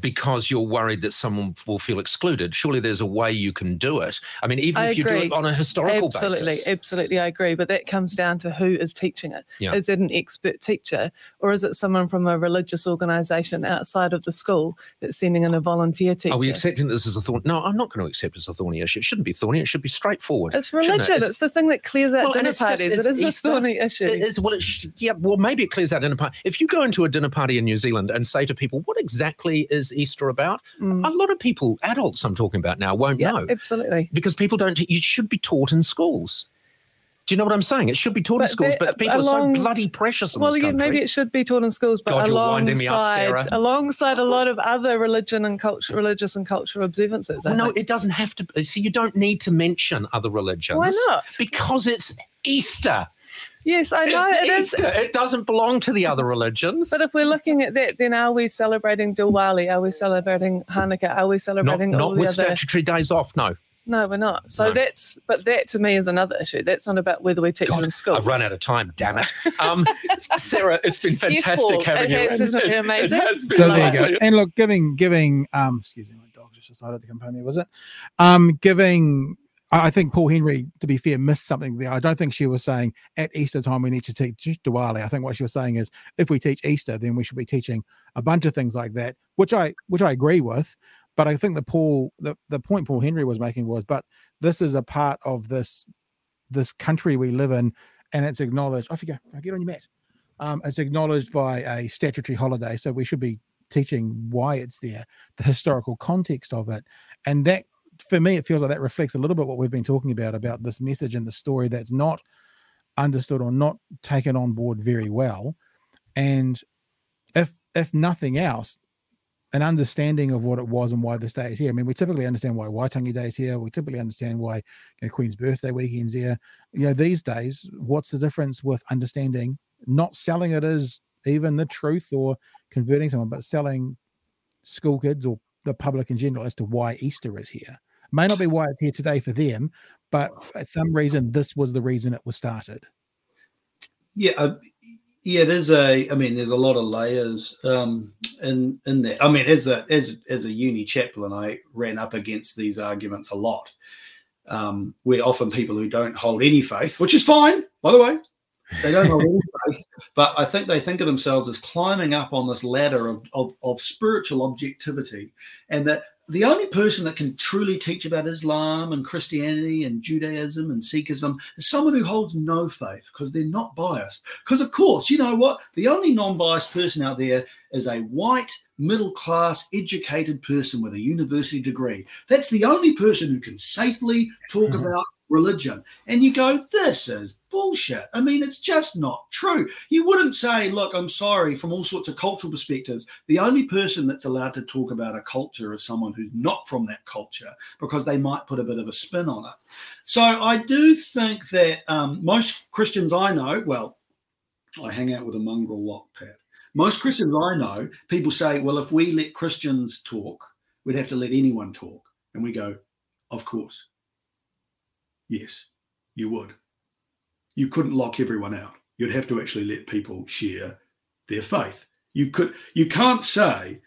because you're worried that someone will feel excluded. Surely there's a way you can do it. I mean, even I if you do it on a historical absolutely, basis. Absolutely, absolutely, I agree. But that comes down to who is teaching it. Yeah. Is it an expert teacher or is it someone from a religious organisation outside of the school that's sending in a volunteer teacher? Are we accepting this as a thorny? No, I'm not going to accept it as a thorny issue. It shouldn't be thorny. It should be straightforward. It's religion. It? It's, it's, the thing that clears out well, dinner parties. Just, it is Easter. a thorny issue. It is, well, it yeah, well, maybe it clears out dinner party. If you go into a dinner party in New Zealand and say to people, what exactly is Easter about? Mm. A lot of people, adults I'm talking about now, won't yeah, know. Absolutely. Because people don't, you should be taught in schools. Do you know what I'm saying? It should be taught but in schools, but people along, are so bloody precious well, yeah, maybe it should be taught in schools, but God, alongside, up, alongside a lot of other religion and culture, religious and cultural observances. Well, no, it doesn't have to. See, you don't need to mention other religions. Why not? Because it's Easter. Yes, I know it's it is. It doesn't belong to the other religions. But if we're looking at that, then are we celebrating Diwali? Are we celebrating Hanukkah? Are we celebrating not, all not the with other... statutory days off? No. No, we're not. So no. that's, but that to me is another issue. That's not about whether we teach God, in school. I've run out of time. Damn it, um, Sarah. It's been fantastic yes, having it you. Has, been amazing. It been so there you go. And look, giving giving um, excuse me, my dog just decided to come home here. Was it? Um, giving I think Paul Henry, to be fair, missed something there. I don't think she was saying at Easter time we need to teach Diwali. I think what she was saying is if we teach Easter, then we should be teaching a bunch of things like that, which I which I agree with. But I think the Paul the, the point Paul Henry was making was, but this is a part of this this country we live in, and it's acknowledged. Off you go. Get on your mat. Um, it's acknowledged by a statutory holiday, so we should be teaching why it's there, the historical context of it, and that for me, it feels like that reflects a little bit what we've been talking about about this message and the story that's not understood or not taken on board very well. And if if nothing else, an understanding of what it was and why this day is here. I mean, we typically understand why Waitangi Day is here. We typically understand why you know, Queen's birthday weekend's here. You know, these days, what's the difference with understanding not selling it as even the truth or converting someone, but selling school kids or the public in general as to why Easter is here. May not be why it's here today for them, but at some reason, this was the reason it was started. Yeah, uh, yeah. There's a, I mean, there's a lot of layers um, in in there. I mean, as a as as a uni chaplain, I ran up against these arguments a lot. Um, we're often people who don't hold any faith, which is fine, by the way. They don't hold any faith, but I think they think of themselves as climbing up on this ladder of, of, of spiritual objectivity, and that the only person that can truly teach about Islam and Christianity and Judaism and Sikhism is someone who holds no faith because they're not biased. Because, of course, you know what? The only non biased person out there is a white, middle class, educated person with a university degree. That's the only person who can safely talk mm-hmm. about religion. And you go, this is bullshit. I mean, it's just not true. You wouldn't say, look, I'm sorry, from all sorts of cultural perspectives, the only person that's allowed to talk about a culture is someone who's not from that culture because they might put a bit of a spin on it. So I do think that um, most Christians I know, well, I hang out with a mongrel lot, Pat. Most Christians I know, people say, well, if we let Christians talk, we'd have to let anyone talk. And we go, of course. Yes, you would. You couldn't lock everyone out. You'd have to actually let people share their faith. You could you can't say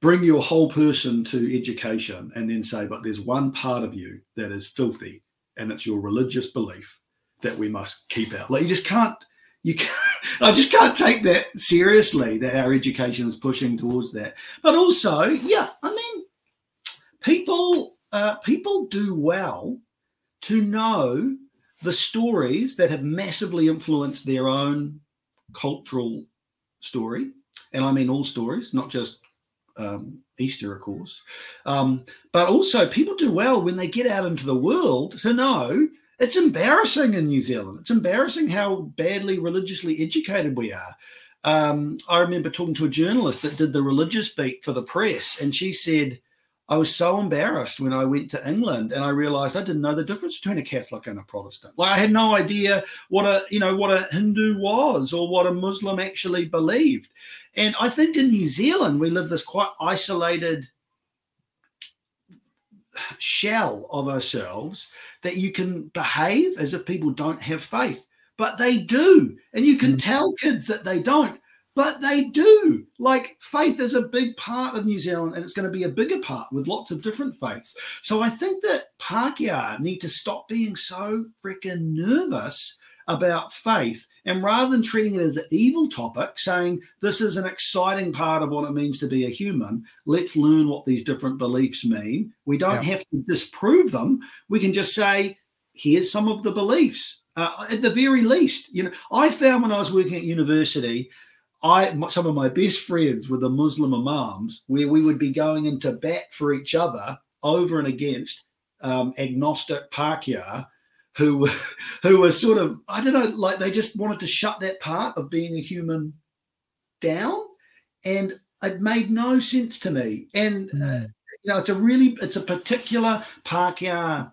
bring your whole person to education and then say but there's one part of you that is filthy and it's your religious belief that we must keep out. Like you just can't you can't, I just can't take that seriously that our education is pushing towards that. But also, yeah, I mean, people uh, people do well to know the stories that have massively influenced their own cultural story. And I mean all stories, not just um, Easter, of course. Um, but also, people do well when they get out into the world to know it's embarrassing in New Zealand. It's embarrassing how badly religiously educated we are. Um, I remember talking to a journalist that did the religious beat for the press, and she said, I was so embarrassed when I went to England and I realized I didn't know the difference between a Catholic and a Protestant. Like I had no idea what a you know what a Hindu was or what a Muslim actually believed. And I think in New Zealand we live this quite isolated shell of ourselves that you can behave as if people don't have faith, but they do. And you can mm. tell kids that they don't but they do. Like faith is a big part of New Zealand, and it's going to be a bigger part with lots of different faiths. So I think that Pākehā need to stop being so freaking nervous about faith, and rather than treating it as an evil topic, saying this is an exciting part of what it means to be a human. Let's learn what these different beliefs mean. We don't yeah. have to disprove them. We can just say, here's some of the beliefs. Uh, at the very least, you know, I found when I was working at university I some of my best friends were the Muslim imams, where we would be going into bat for each other over and against um, agnostic Pākehā, who who were sort of I don't know, like they just wanted to shut that part of being a human down, and it made no sense to me. And uh, mm. you know, it's a really it's a particular Pākehā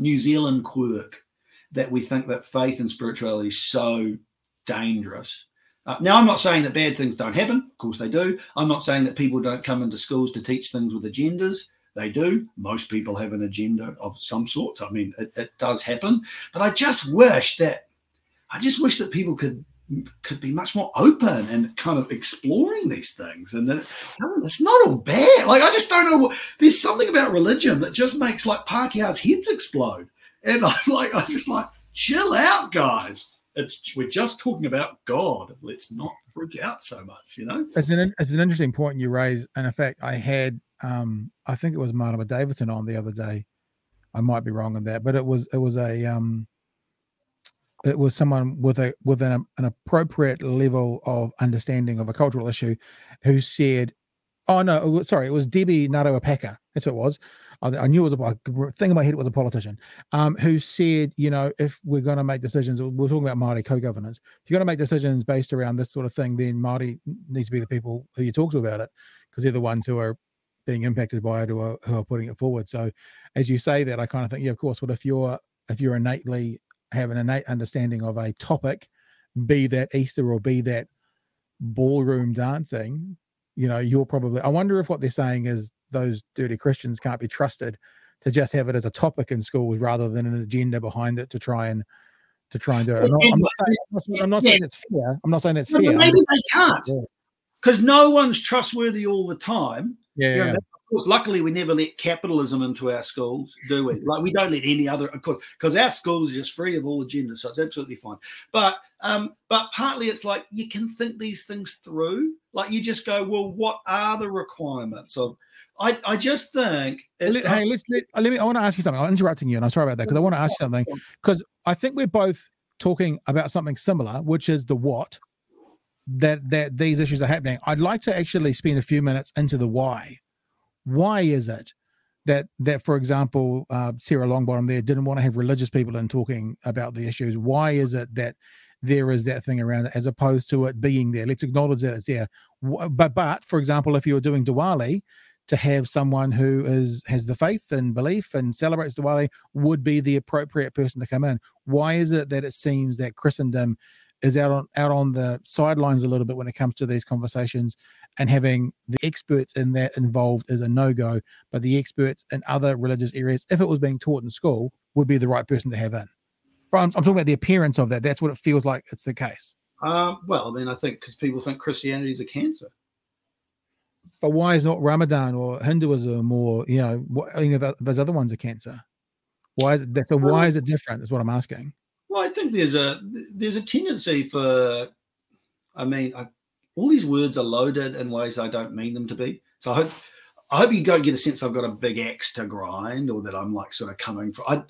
New Zealand quirk that we think that faith and spirituality is so dangerous uh, now, I'm not saying that bad things don't happen. Of course, they do. I'm not saying that people don't come into schools to teach things with agendas. They do. Most people have an agenda of some sort. I mean, it, it does happen. But I just wish that I just wish that people could could be much more open and kind of exploring these things and that it's not all bad like i just don't know there's something about religion that just makes like Pākehā's heads explode And I'm like, I'm just like, chill out, guys. It's we're just talking about God. Let's not freak out so much, you know. It's an it's an interesting point you raise, and in fact, I had um I think it was Marama Davidson on the other day. I might be wrong on that, but it was it was a um it was someone with a with an, an appropriate level of understanding of a cultural issue who said oh no sorry it was debbie Ngarewa-Packer that's what it was I, I, knew it was a thing in my head it was a politician um, who said you know if we're going to make decisions we're talking about Māori co-governance if you're going to make decisions based around this sort of thing then Māori needs to be the people who you talk to about it because they're the ones who are being impacted by it are, who are putting it forward so as you say that i kind of think yeah of course But if you're if you're innately have an innate understanding of a topic, be that Easter or be that ballroom dancing, you know, you're probably. I wonder if what they're saying is those dirty Christians can't be trusted to just have it as a topic in schools rather than an agenda behind it to try and to try and do it. I'm not, I'm not saying, I'm not saying it's fair. I'm not saying it's fair. maybe they can't because no one's trustworthy all the time. Yeah, you know, course, luckily we never let capitalism into our schools, do we? Like we don't let any other, of course, because our schools are just free of all agendas, so it's absolutely fine. But um, but partly it's like you can think these things through. Like you just go, well, what are the requirements of? I, I just think. It, hey, let's let, let me. I want to ask you something. I'm interrupting you, and I'm sorry about that because I want to ask you something because I think we're both talking about something similar, which is the what that that these issues are happening. I'd like to actually spend a few minutes into the why why is it that that for example uh, sarah longbottom there didn't want to have religious people in talking about the issues why is it that there is that thing around it as opposed to it being there let's acknowledge that it's there but but for example if you're doing diwali to have someone who is has the faith and belief and celebrates Diwali would be the appropriate person to come in. Why is it that it seems that Christendom is out on out on the sidelines a little bit when it comes to these conversations and having the experts in that involved is a no-go but the experts in other religious areas if it was being taught in school would be the right person to have in? But I'm, I'm talking about the appearance of that. That's what it feels like it's the case. Um, well mean I think because people think Christianity is a cancer but why is not Ramadan or Hinduism or you know what, you know those other ones a cancer why is it so why is it different that's what I'm asking well, I think there's a there's a tendency for, I mean, I, all these words are loaded in ways I don't mean them to be. So I hope I hope you don't get a sense I've got a big axe to grind or that I'm like sort of coming from. I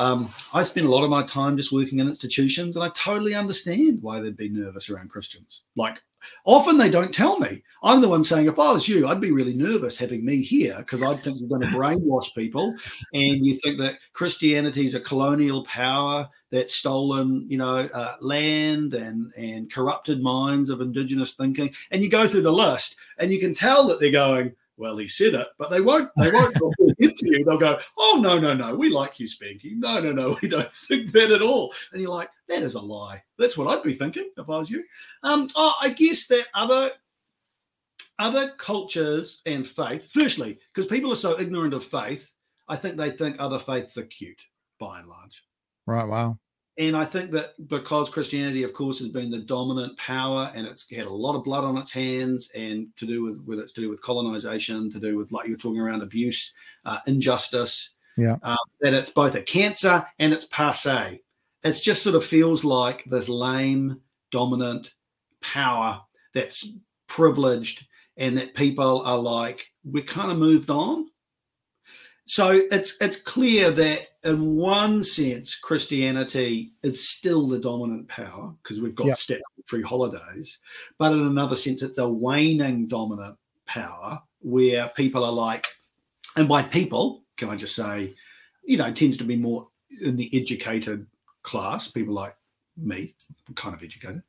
um, I spend a lot of my time just working in institutions, and I totally understand why they'd be nervous around Christians. Like Often they don't tell me. I'm the one saying, if I was you, I'd be really nervous having me here because I'd think you're going to brainwash people and you think that Christianity is a colonial power that's stolen, you know, uh, land and and corrupted minds of indigenous thinking. And you go through the list and you can tell that they're going, well, he said it, but they won't. They won't into you. They'll go, oh no, no, no, we like you, Spanky. No, no, no, we don't think that at all. And you're like, that is a lie. That's what I'd be thinking if I was you. Um, oh, I guess that other other cultures and faith. Firstly, because people are so ignorant of faith, I think they think other faiths are cute by and large. Right. Wow. And I think that because Christianity, of course, has been the dominant power and it's had a lot of blood on its hands and to do with whether it's to do with colonization, to do with like you're talking around abuse, uh, injustice, yeah, uh, that it's both a cancer and it's passe. It just sort of feels like this lame, dominant power that's privileged and that people are like, we're kind of moved on so it's it's clear that in one sense Christianity is still the dominant power because we've got yep. statutory holidays, but in another sense it's a waning dominant power where people are like, and by people can I just say, you know, tends to be more in the educated class, people like me, kind of educated,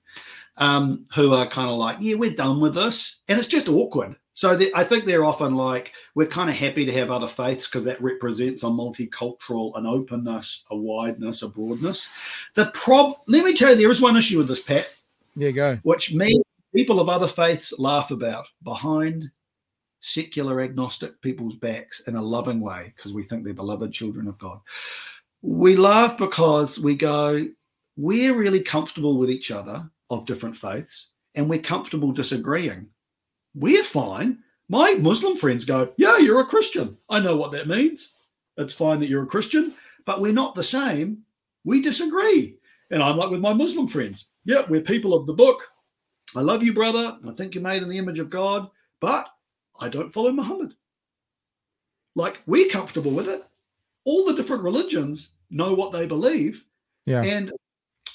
um, who are kind of like, yeah, we're done with this, and it's just awkward so I think they're often like, we're kind of happy to have other faiths because that represents a multicultural, an openness, a wideness, a broadness. The prob, let me tell you, there is one issue with this, Pat. Yeah, go. Which me, people of other faiths laugh about behind secular agnostic people's backs in a loving way because we think they're beloved children of God. We laugh because we go, we're really comfortable with each other of different faiths and we're comfortable disagreeing we're fine. My Muslim friends go, Yeah, you're a Christian. I know what that means. It's fine that you're a Christian, but we're not the same. We disagree. And I'm like with my Muslim friends. Yeah, we're people of the book. I love you, brother. I think you're made in the image of God, but I don't follow Muhammad. Like, we're comfortable with it. All the different religions know what they believe. Yeah. And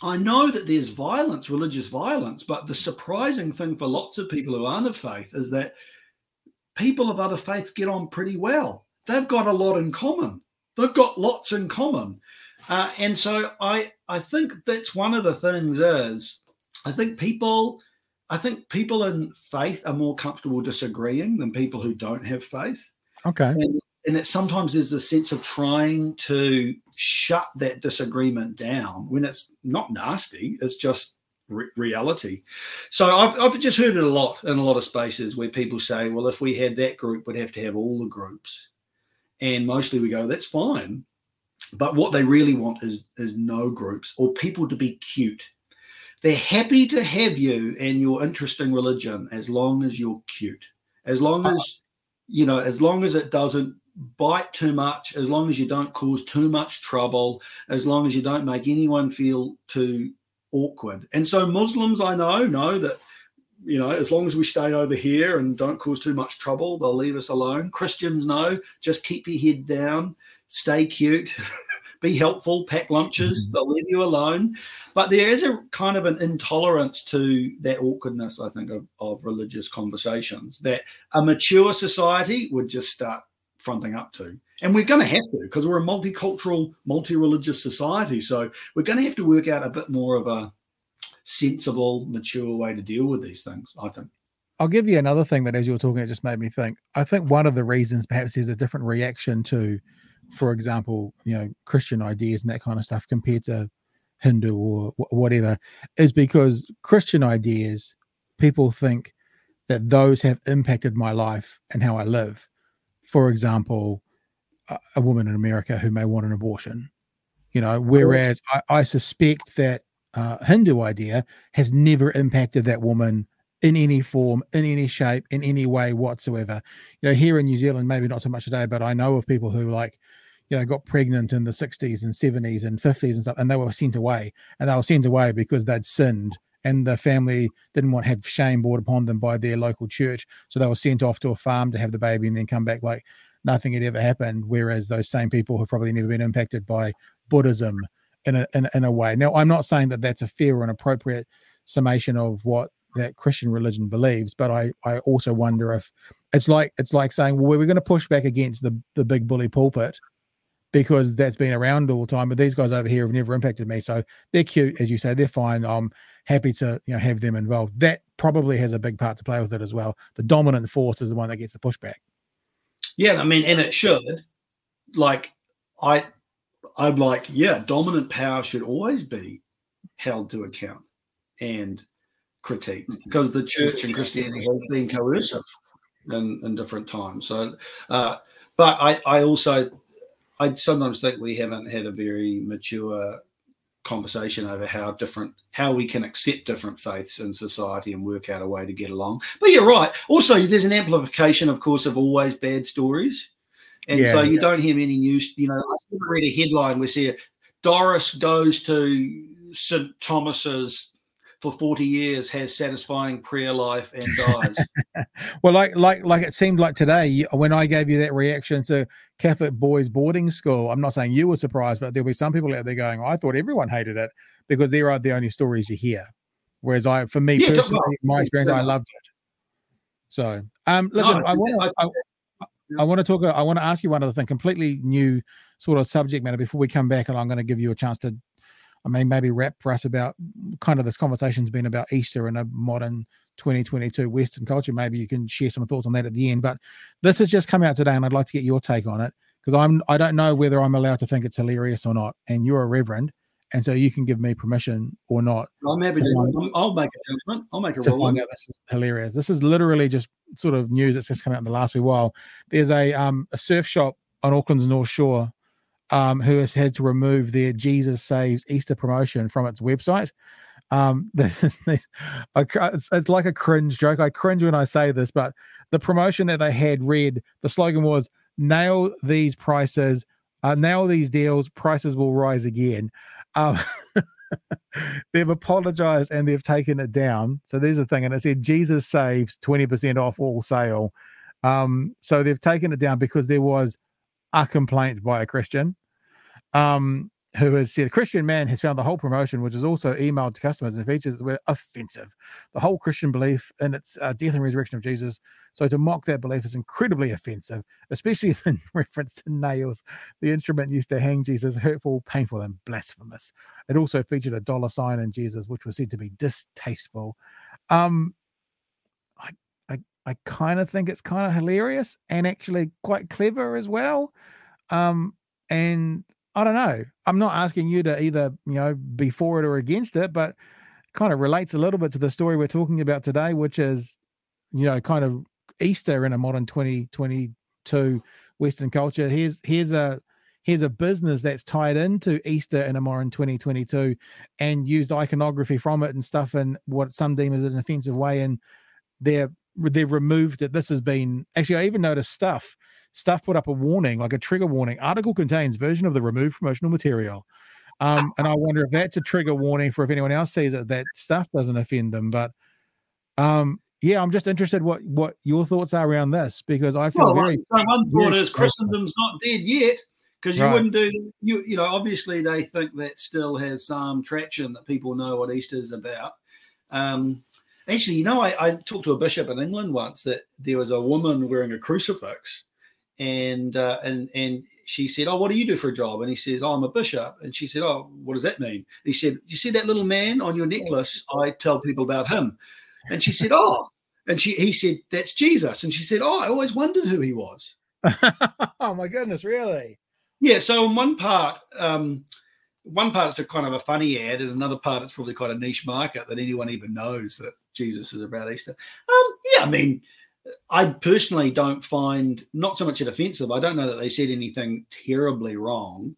I know that there's violence, religious violence, but the surprising thing for lots of people who aren't of faith is that people of other faiths get on pretty well. They've got a lot in common. They've got lots in common. Uh, and so I I think that's one of the things is I think people I think people in faith are more comfortable disagreeing than people who don't have faith. Okay. And, and that sometimes there's a sense of trying to shut that disagreement down when it's not nasty, it's just re- reality. So I've, I've just heard it a lot in a lot of spaces where people say, well, if we had that group, we'd have to have all the groups. And mostly we go, that's fine. But what they really want is, is no groups or people to be cute. They're happy to have you and your interesting religion as long as you're cute, as long uh-huh. as, you know, as long as it doesn't bite too much, as long as you don't cause too much trouble, as long as you don't make anyone feel too awkward. And so Muslims, I know, know that, you know, as long as we stay over here and don't cause too much trouble, they'll leave us alone. Christians know, just keep your head down, stay cute. be helpful, pack lunches, mm-hmm. they'll leave you alone. But there is a kind of an intolerance to that awkwardness, I think, of, of religious conversations that a mature society would just start fronting up to. And we're going to have to because we're a multicultural, multi religious society. So we're going to have to work out a bit more of a sensible, mature way to deal with these things, I think. I'll give you another thing that as you were talking, it just made me think. I think one of the reasons perhaps there's a different reaction to, for example, you know, Christian ideas and that kind of stuff compared to Hindu or whatever, is because Christian ideas, people think that those have impacted my life and how I live for example, a, a woman in America who may want an abortion. You know, whereas I, I suspect that uh, Hindu idea has never impacted that woman in any form, in any shape, in any way whatsoever. You know, here in New Zealand, maybe not so much today, but I know of people who like, you know, got pregnant in the 60s and 70s and 50s and stuff, and they were sent away. And they were sent away because they'd sinned and the family didn't want to have shame brought upon them by their local church. So they were sent off to a farm to have the baby and then come back like nothing had ever happened. Whereas those same people have probably never been impacted by Buddhism in a, in, in a way. Now, I'm not saying that that's a fair or an appropriate summation of what that Christian religion believes, but I, I also wonder if it's like it's like saying, well, we're going to push back against the the big bully pulpit because that's been around all the time. But these guys over here have never impacted me, so they're cute, as you say, they're fine. I'm happy to you know have them involved. That probably has a big part to play with it as well. The dominant force is the one that gets the pushback. Yeah, I mean, and it should. Like, I, I'm like, yeah, dominant power should always be held to account and critiqued mm-hmm. because the church and Christianity has been coercive in, in different times. So, uh, but I, I also I sometimes think we haven't had a very mature conversation over how different how we can accept different faiths in society and work out a way to get along. But you're right. Also, there's an amplification, of course, of always bad stories. And yeah, so you yeah. don't hear many news. You know, I read a headline we see Doris goes to St. Thomas's for 40 years has satisfying prayer life and dies. well, like like like it seemed like today when I gave you that reaction to Catholic boys boarding school. I'm not saying you were surprised, but there'll be some people out there going, "I thought everyone hated it," because there are the only stories you hear. Whereas I, for me yeah, personally, my experience, I loved it. So, um, listen, no, I want to. I, I want to talk. I want to ask you one other thing, completely new sort of subject matter. Before we come back, and I'm going to give you a chance to I mean, maybe wrap for us about kind of this conversation's been about Easter and a modern 2022 Western culture. Maybe you can share some thoughts on that at the end. But this has just come out today, and I'd like to get your take on it because I'm I don't know whether I'm allowed to think it's hilarious or not. And you're a reverend, and so you can give me permission or not. I'm happy to. I'll make a judgment. I'll make a to find out this is hilarious. This is literally just sort of news that's just come out in the last wee while. There's a um a surf shop on Auckland's North Shore um, who has had to remove their Jesus Saves Easter promotion from its website. Um, this is this, it's, it's like a cringe joke. I cringe when I say this, but the promotion that they had read, the slogan was "Nail these prices, Uh, now these deals, prices will rise again. Um, they've apologized and they've taken it down. So there's the thing. And it said Jesus saves 20% off all sale. Um, so they've taken it down because there was a complaint by a Christian. Um, who has said a Christian man has found the whole promotion, which is also emailed to customers and features that were offensive. The whole Christian belief in its uh, death and resurrection of Jesus. So to mock that belief is incredibly offensive, especially in reference to nails. The instrument used to hang Jesus, hurtful, painful, and blasphemous. It also featured a dollar sign in Jesus, which was said to be distasteful. Um, I, I, I kind of think it's kind of hilarious and actually quite clever as well. Um, and I don't know. I'm not asking you to either, you know, be for it or against it, but kind of relates a little bit to the story we're talking about today, which is, you know, kind of Easter in a modern 2022 Western culture. Here's here's a here's a business that's tied into Easter in a modern 2022 and used iconography from it and stuff in what some deem as an offensive way. And they're they've removed it. This has been actually I even noticed stuff Stuff put up a warning, like a trigger warning. Article contains version of the removed promotional material. Um, and I wonder if that's a trigger warning for if anyone else sees it that stuff doesn't offend them. But um, yeah, I'm just interested what what your thoughts are around this because I feel well, very. So one thought is Christendom's not dead yet because you right. wouldn't do you you know obviously they think that still has some traction that people know what Easter is about. Um, actually, you know, I, I talked to a bishop in England once that there was a woman wearing a crucifix and uh, and and she said, "Oh, what do you do for a job?" And he says, "Oh, I'm a bishop." And she said, "Oh, what does that mean?" And he said, "You see that little man on your necklace? I tell people about him." And she said, "Oh," and she he said, "That's Jesus." And she said, "Oh, I always wondered who he was." oh my goodness, really? Yeah. So in one part, um, one part it's a kind of a funny ad, and another part it's probably quite a niche market that anyone even knows that Jesus is about Easter. Um, yeah, I mean I personally don't find not so much it offensive. I don't know that they said anything terribly wrong,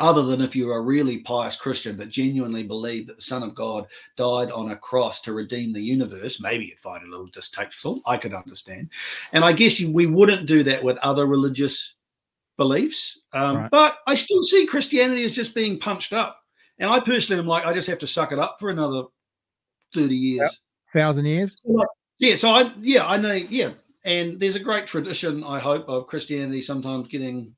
other than if you're a really pious Christian that genuinely believe that the Son of God died on a cross to redeem the universe. Maybe you'd find it a little distasteful. I could understand, and I guess we wouldn't do that with other religious beliefs. Um, right. But I still see Christianity as just being punched up, and I personally am like, I just have to suck it up for another thirty years, yep. thousand years. So like, yeah, so I yeah I know yeah, and there's a great tradition I hope of Christianity sometimes getting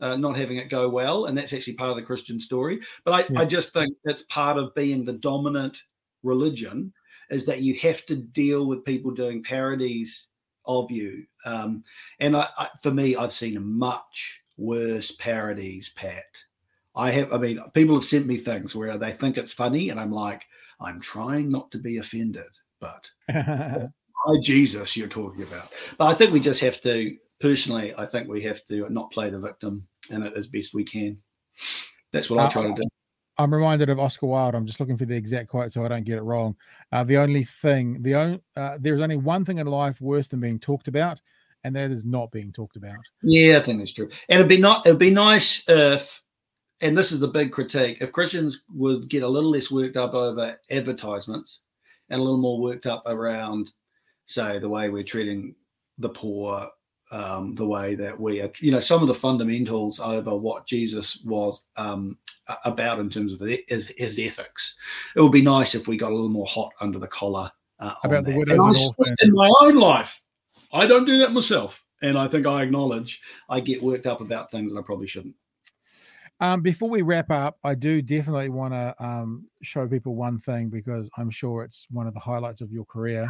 uh, not having it go well, and that's actually part of the Christian story. But I, yeah. I just think that's part of being the dominant religion is that you have to deal with people doing parodies of you. Um, and I, I, for me, I've seen much worse parodies, Pat. I have, I mean, people have sent me things where they think it's funny, and I'm like, I'm trying not to be offended but by Jesus you're talking about. But I think we just have to, personally, I think we have to not play the victim in it as best we can. That's what uh, I try to do. I'm reminded of Oscar Wilde. I'm just looking for the exact quote so I don't get it wrong. Uh, the only thing, the only, uh, there's only one thing in life worse than being talked about, and that is not being talked about. Yeah, I think that's true. And it'd be not, it'd be nice if, and this is the big critique, if Christians would get a little less worked up over advertisements and a little more worked up around, say, the way we're treating the poor, um, the way that we are, you know, some of the fundamentals over what Jesus was um, about in terms of his, his, ethics. It would be nice if we got a little more hot under the collar uh, about the widows in my own life. I don't do that myself, and I think I acknowledge I get worked up about things that I probably shouldn't. Um, before we wrap up, I do definitely want to um, show people one thing because I'm sure it's one of the highlights of your career.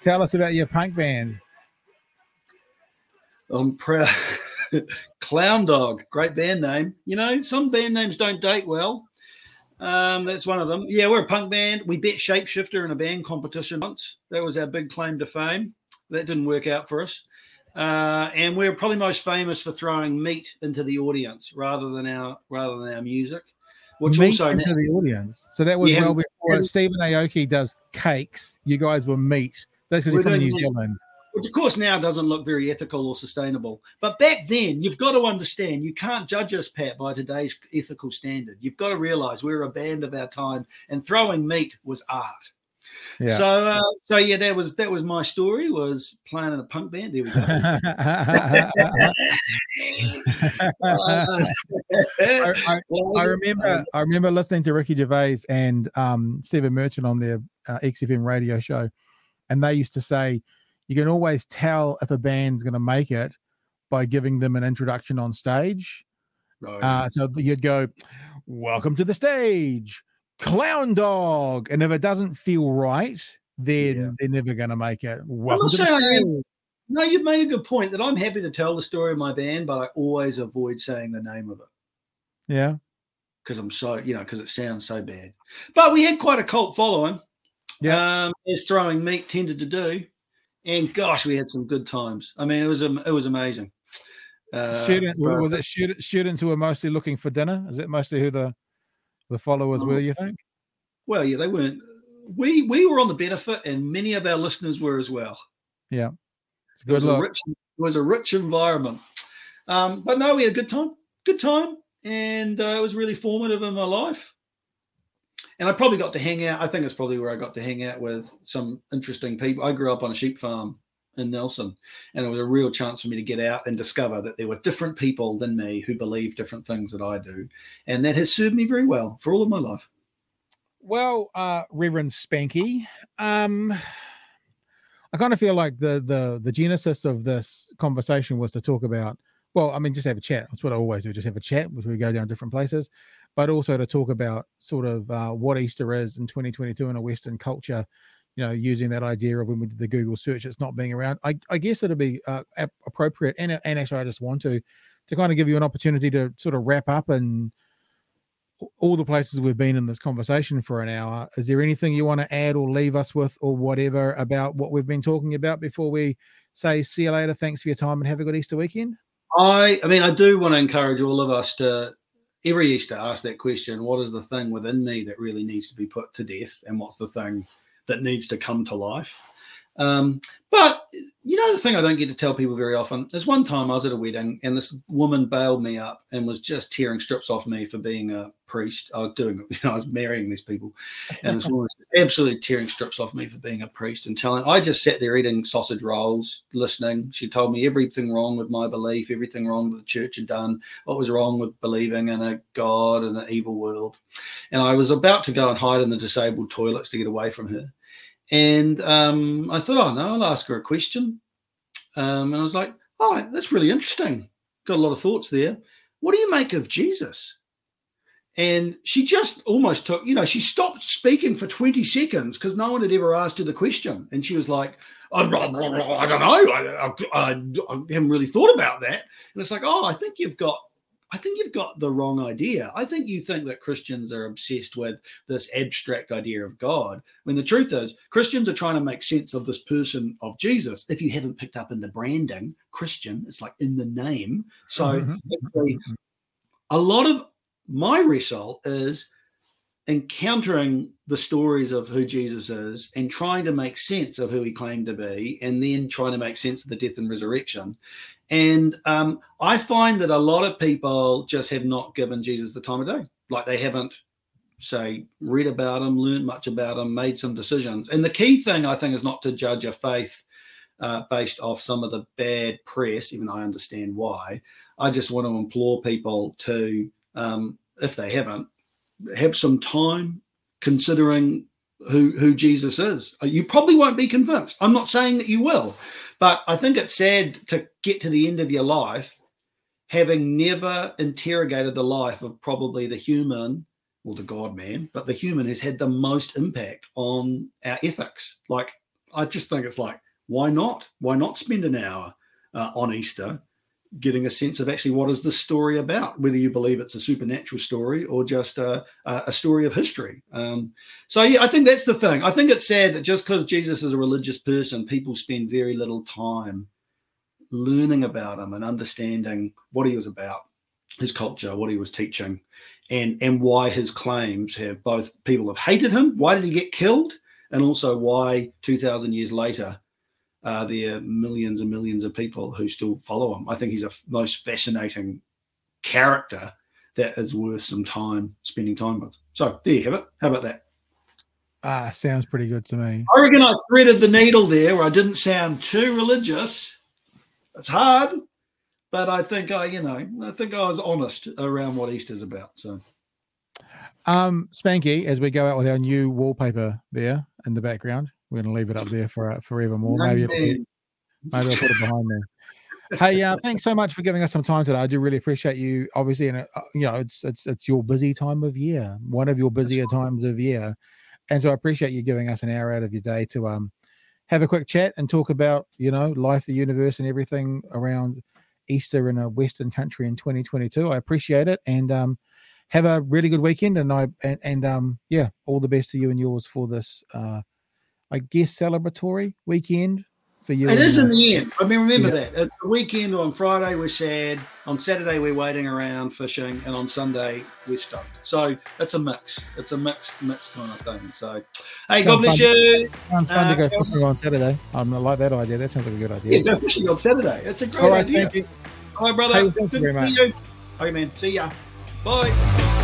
Tell us about your punk band. I'm proud. Clown Dog, great band name. You know, some band names don't date well. Um, that's one of them. Yeah, we're a punk band. We bet Shapeshifter in a band competition once. That was our big claim to fame. That didn't work out for us. Uh, and we're probably most famous for throwing meat into the audience rather than our rather than our music. Which meat also into now, the audience. So that was yeah, well before Stephen Aoki does cakes. You guys were meat. That's because you're from New Zealand. Which of course now doesn't look very ethical or sustainable. But back then, you've got to understand you can't judge us, Pat, by today's ethical standard. You've got to realize we're a band of our time, and throwing meat was art. Yeah. So, uh, so yeah, that was that was my story. Was playing in a punk band. There we go. I, I, I, remember, I remember listening to Ricky Gervais and um, Stephen Merchant on their uh, XFM radio show, and they used to say, "You can always tell if a band's going to make it by giving them an introduction on stage." Oh, yeah. uh, so you'd go, "Welcome to the stage." clown dog. And if it doesn't feel right, then yeah. they're never going to make it. Welcome to no, you've made a good point that I'm happy to tell the story of my band, but I always avoid saying the name of it. Yeah. Because I'm so, you know, because it sounds so bad. But we had quite a cult following. Yeah. Um, as throwing meat tended to do. And gosh, we had some good times. I mean, it was it was amazing. Uh, Student, was it students who were mostly looking for dinner? Is it mostly who the the followers were, you think? Well, yeah, they weren't. We we were on the benefit, and many of our listeners were as well. Yeah, it's good it was luck. a rich it was a rich environment. Um, but no, we had a good time, good time, and uh, it was really formative in my life. And I probably got to hang out. I think it's probably where I got to hang out with some interesting people. I grew up on a sheep farm in Nelson. And it was a real chance for me to get out and discover that there were different people than me who believe different things that I do. And that has served me very well for all of my life. Well, uh, Reverend Spanky, um, I kind of feel like the the the genesis of this conversation was to talk about. Well, I mean, just have a chat. That's what I always do. Just have a chat, which we go down different places, but also to talk about sort of uh, what Easter is in 2022 in a Western culture you know, using that idea of when we did the Google search, it's not being around. I, I guess it'll be uh, appropriate, and and actually, I just want to to kind of give you an opportunity to sort of wrap up and all the places we've been in this conversation for an hour. Is there anything you want to add or leave us with, or whatever about what we've been talking about before we say see you later? Thanks for your time and have a good Easter weekend. I, I mean, I do want to encourage all of us to every Easter ask that question: What is the thing within me that really needs to be put to death, and what's the thing that needs to come to life. Um, but you know, the thing I don't get to tell people very often is one time I was at a wedding and this woman bailed me up and was just tearing strips off me for being a priest. I was doing, you know, I was marrying these people, and this woman was absolutely tearing strips off me for being a priest and telling. I just sat there eating sausage rolls, listening. She told me everything wrong with my belief, everything wrong with the church had done, what was wrong with believing in a God and an evil world, and I was about to go and hide in the disabled toilets to get away from her and um, I thought, oh no, I'll ask her a question. Um, and I was like, oh, that's really interesting. Got a lot of thoughts there. What do you make of Jesus? And she just almost took, you know, she stopped speaking for 20 seconds because no one had ever asked her the question. And she was like, I, don't know. I, I, I, haven't really thought about that. And it's like, oh, I think you've got I think you've got the wrong idea. I think you think that Christians are obsessed with this abstract idea of God. When the truth is, Christians are trying to make sense of this person of Jesus. If you haven't picked up in the branding, Christian, it's like in the name. So mm-hmm. mm-hmm. a lot of my wrestle is encountering the stories of who Jesus is and trying to make sense of who he claimed to be, and then trying to make sense of the death and resurrection. And um, I find that a lot of people just have not given Jesus the time of day. Like they haven't, say, read about him, learned much about him, made some decisions. And the key thing, I think, is not to judge a faith uh, based off some of the bad press, even though I understand why. I just want to implore people to, um, if they haven't, have some time considering who who Jesus is. You probably won't be convinced. I'm not saying that you will, but I think it's sad to get to the end of your life having never interrogated the life of probably the human or the God man, but the human has had the most impact on our ethics. Like, I just think it's like, why not? Why not spend an hour uh, on Easter getting a sense of actually what is this story about, whether you believe it's a supernatural story or just a, a story of history. Um, so yeah, I think that's the thing. I think it's sad that just because Jesus is a religious person, people spend very little time learning about him and understanding what he was about, his culture, what he was teaching, and and why his claims have both people have hated him. Why did he get killed? And also why two thousand years later uh, there are millions and millions of people who still follow him. I think he's a f- most fascinating character that is worth some time spending time with. So there you have it. How about that? Ah, sounds pretty good to me. I reckon I threaded the needle there where I didn't sound too religious. It's hard, but I think I, you know, I think I was honest around what Easter's about. So, um, Spanky, as we go out with our new wallpaper there in the background, we're going to leave it up there for uh, forevermore. Maybe, maybe I'll put it behind there. hey, uh, thanks so much for giving us some time today. I do really appreciate you. Obviously, and uh, you know, it's it's it's your busy time of year, one of your busier times of year, and so I appreciate you giving us an hour out of your day to um have a quick chat and talk about you know life, the universe, and everything around Easter in a Western country in 2022. I appreciate it, and um, have a really good weekend. And I and, and um, yeah, all the best to you and yours for this. Uh, I guess celebratory weekend for you. It is in the end. I mean, remember yeah. that it's the weekend. On Friday we're sad. On Saturday we're waiting around fishing, and on Sunday we're stoked. So it's a mix. It's a mixed, mixed kind of thing. So, hey, sounds God bless you. Sounds fun uh, to go fishing on Saturday. I like that idea. That sounds like a good idea. Yeah, go fishing on Saturday. That's a great All right, idea. Thank you. All right, brother. Hey, thank you very much. Okay, man. See ya. Bye.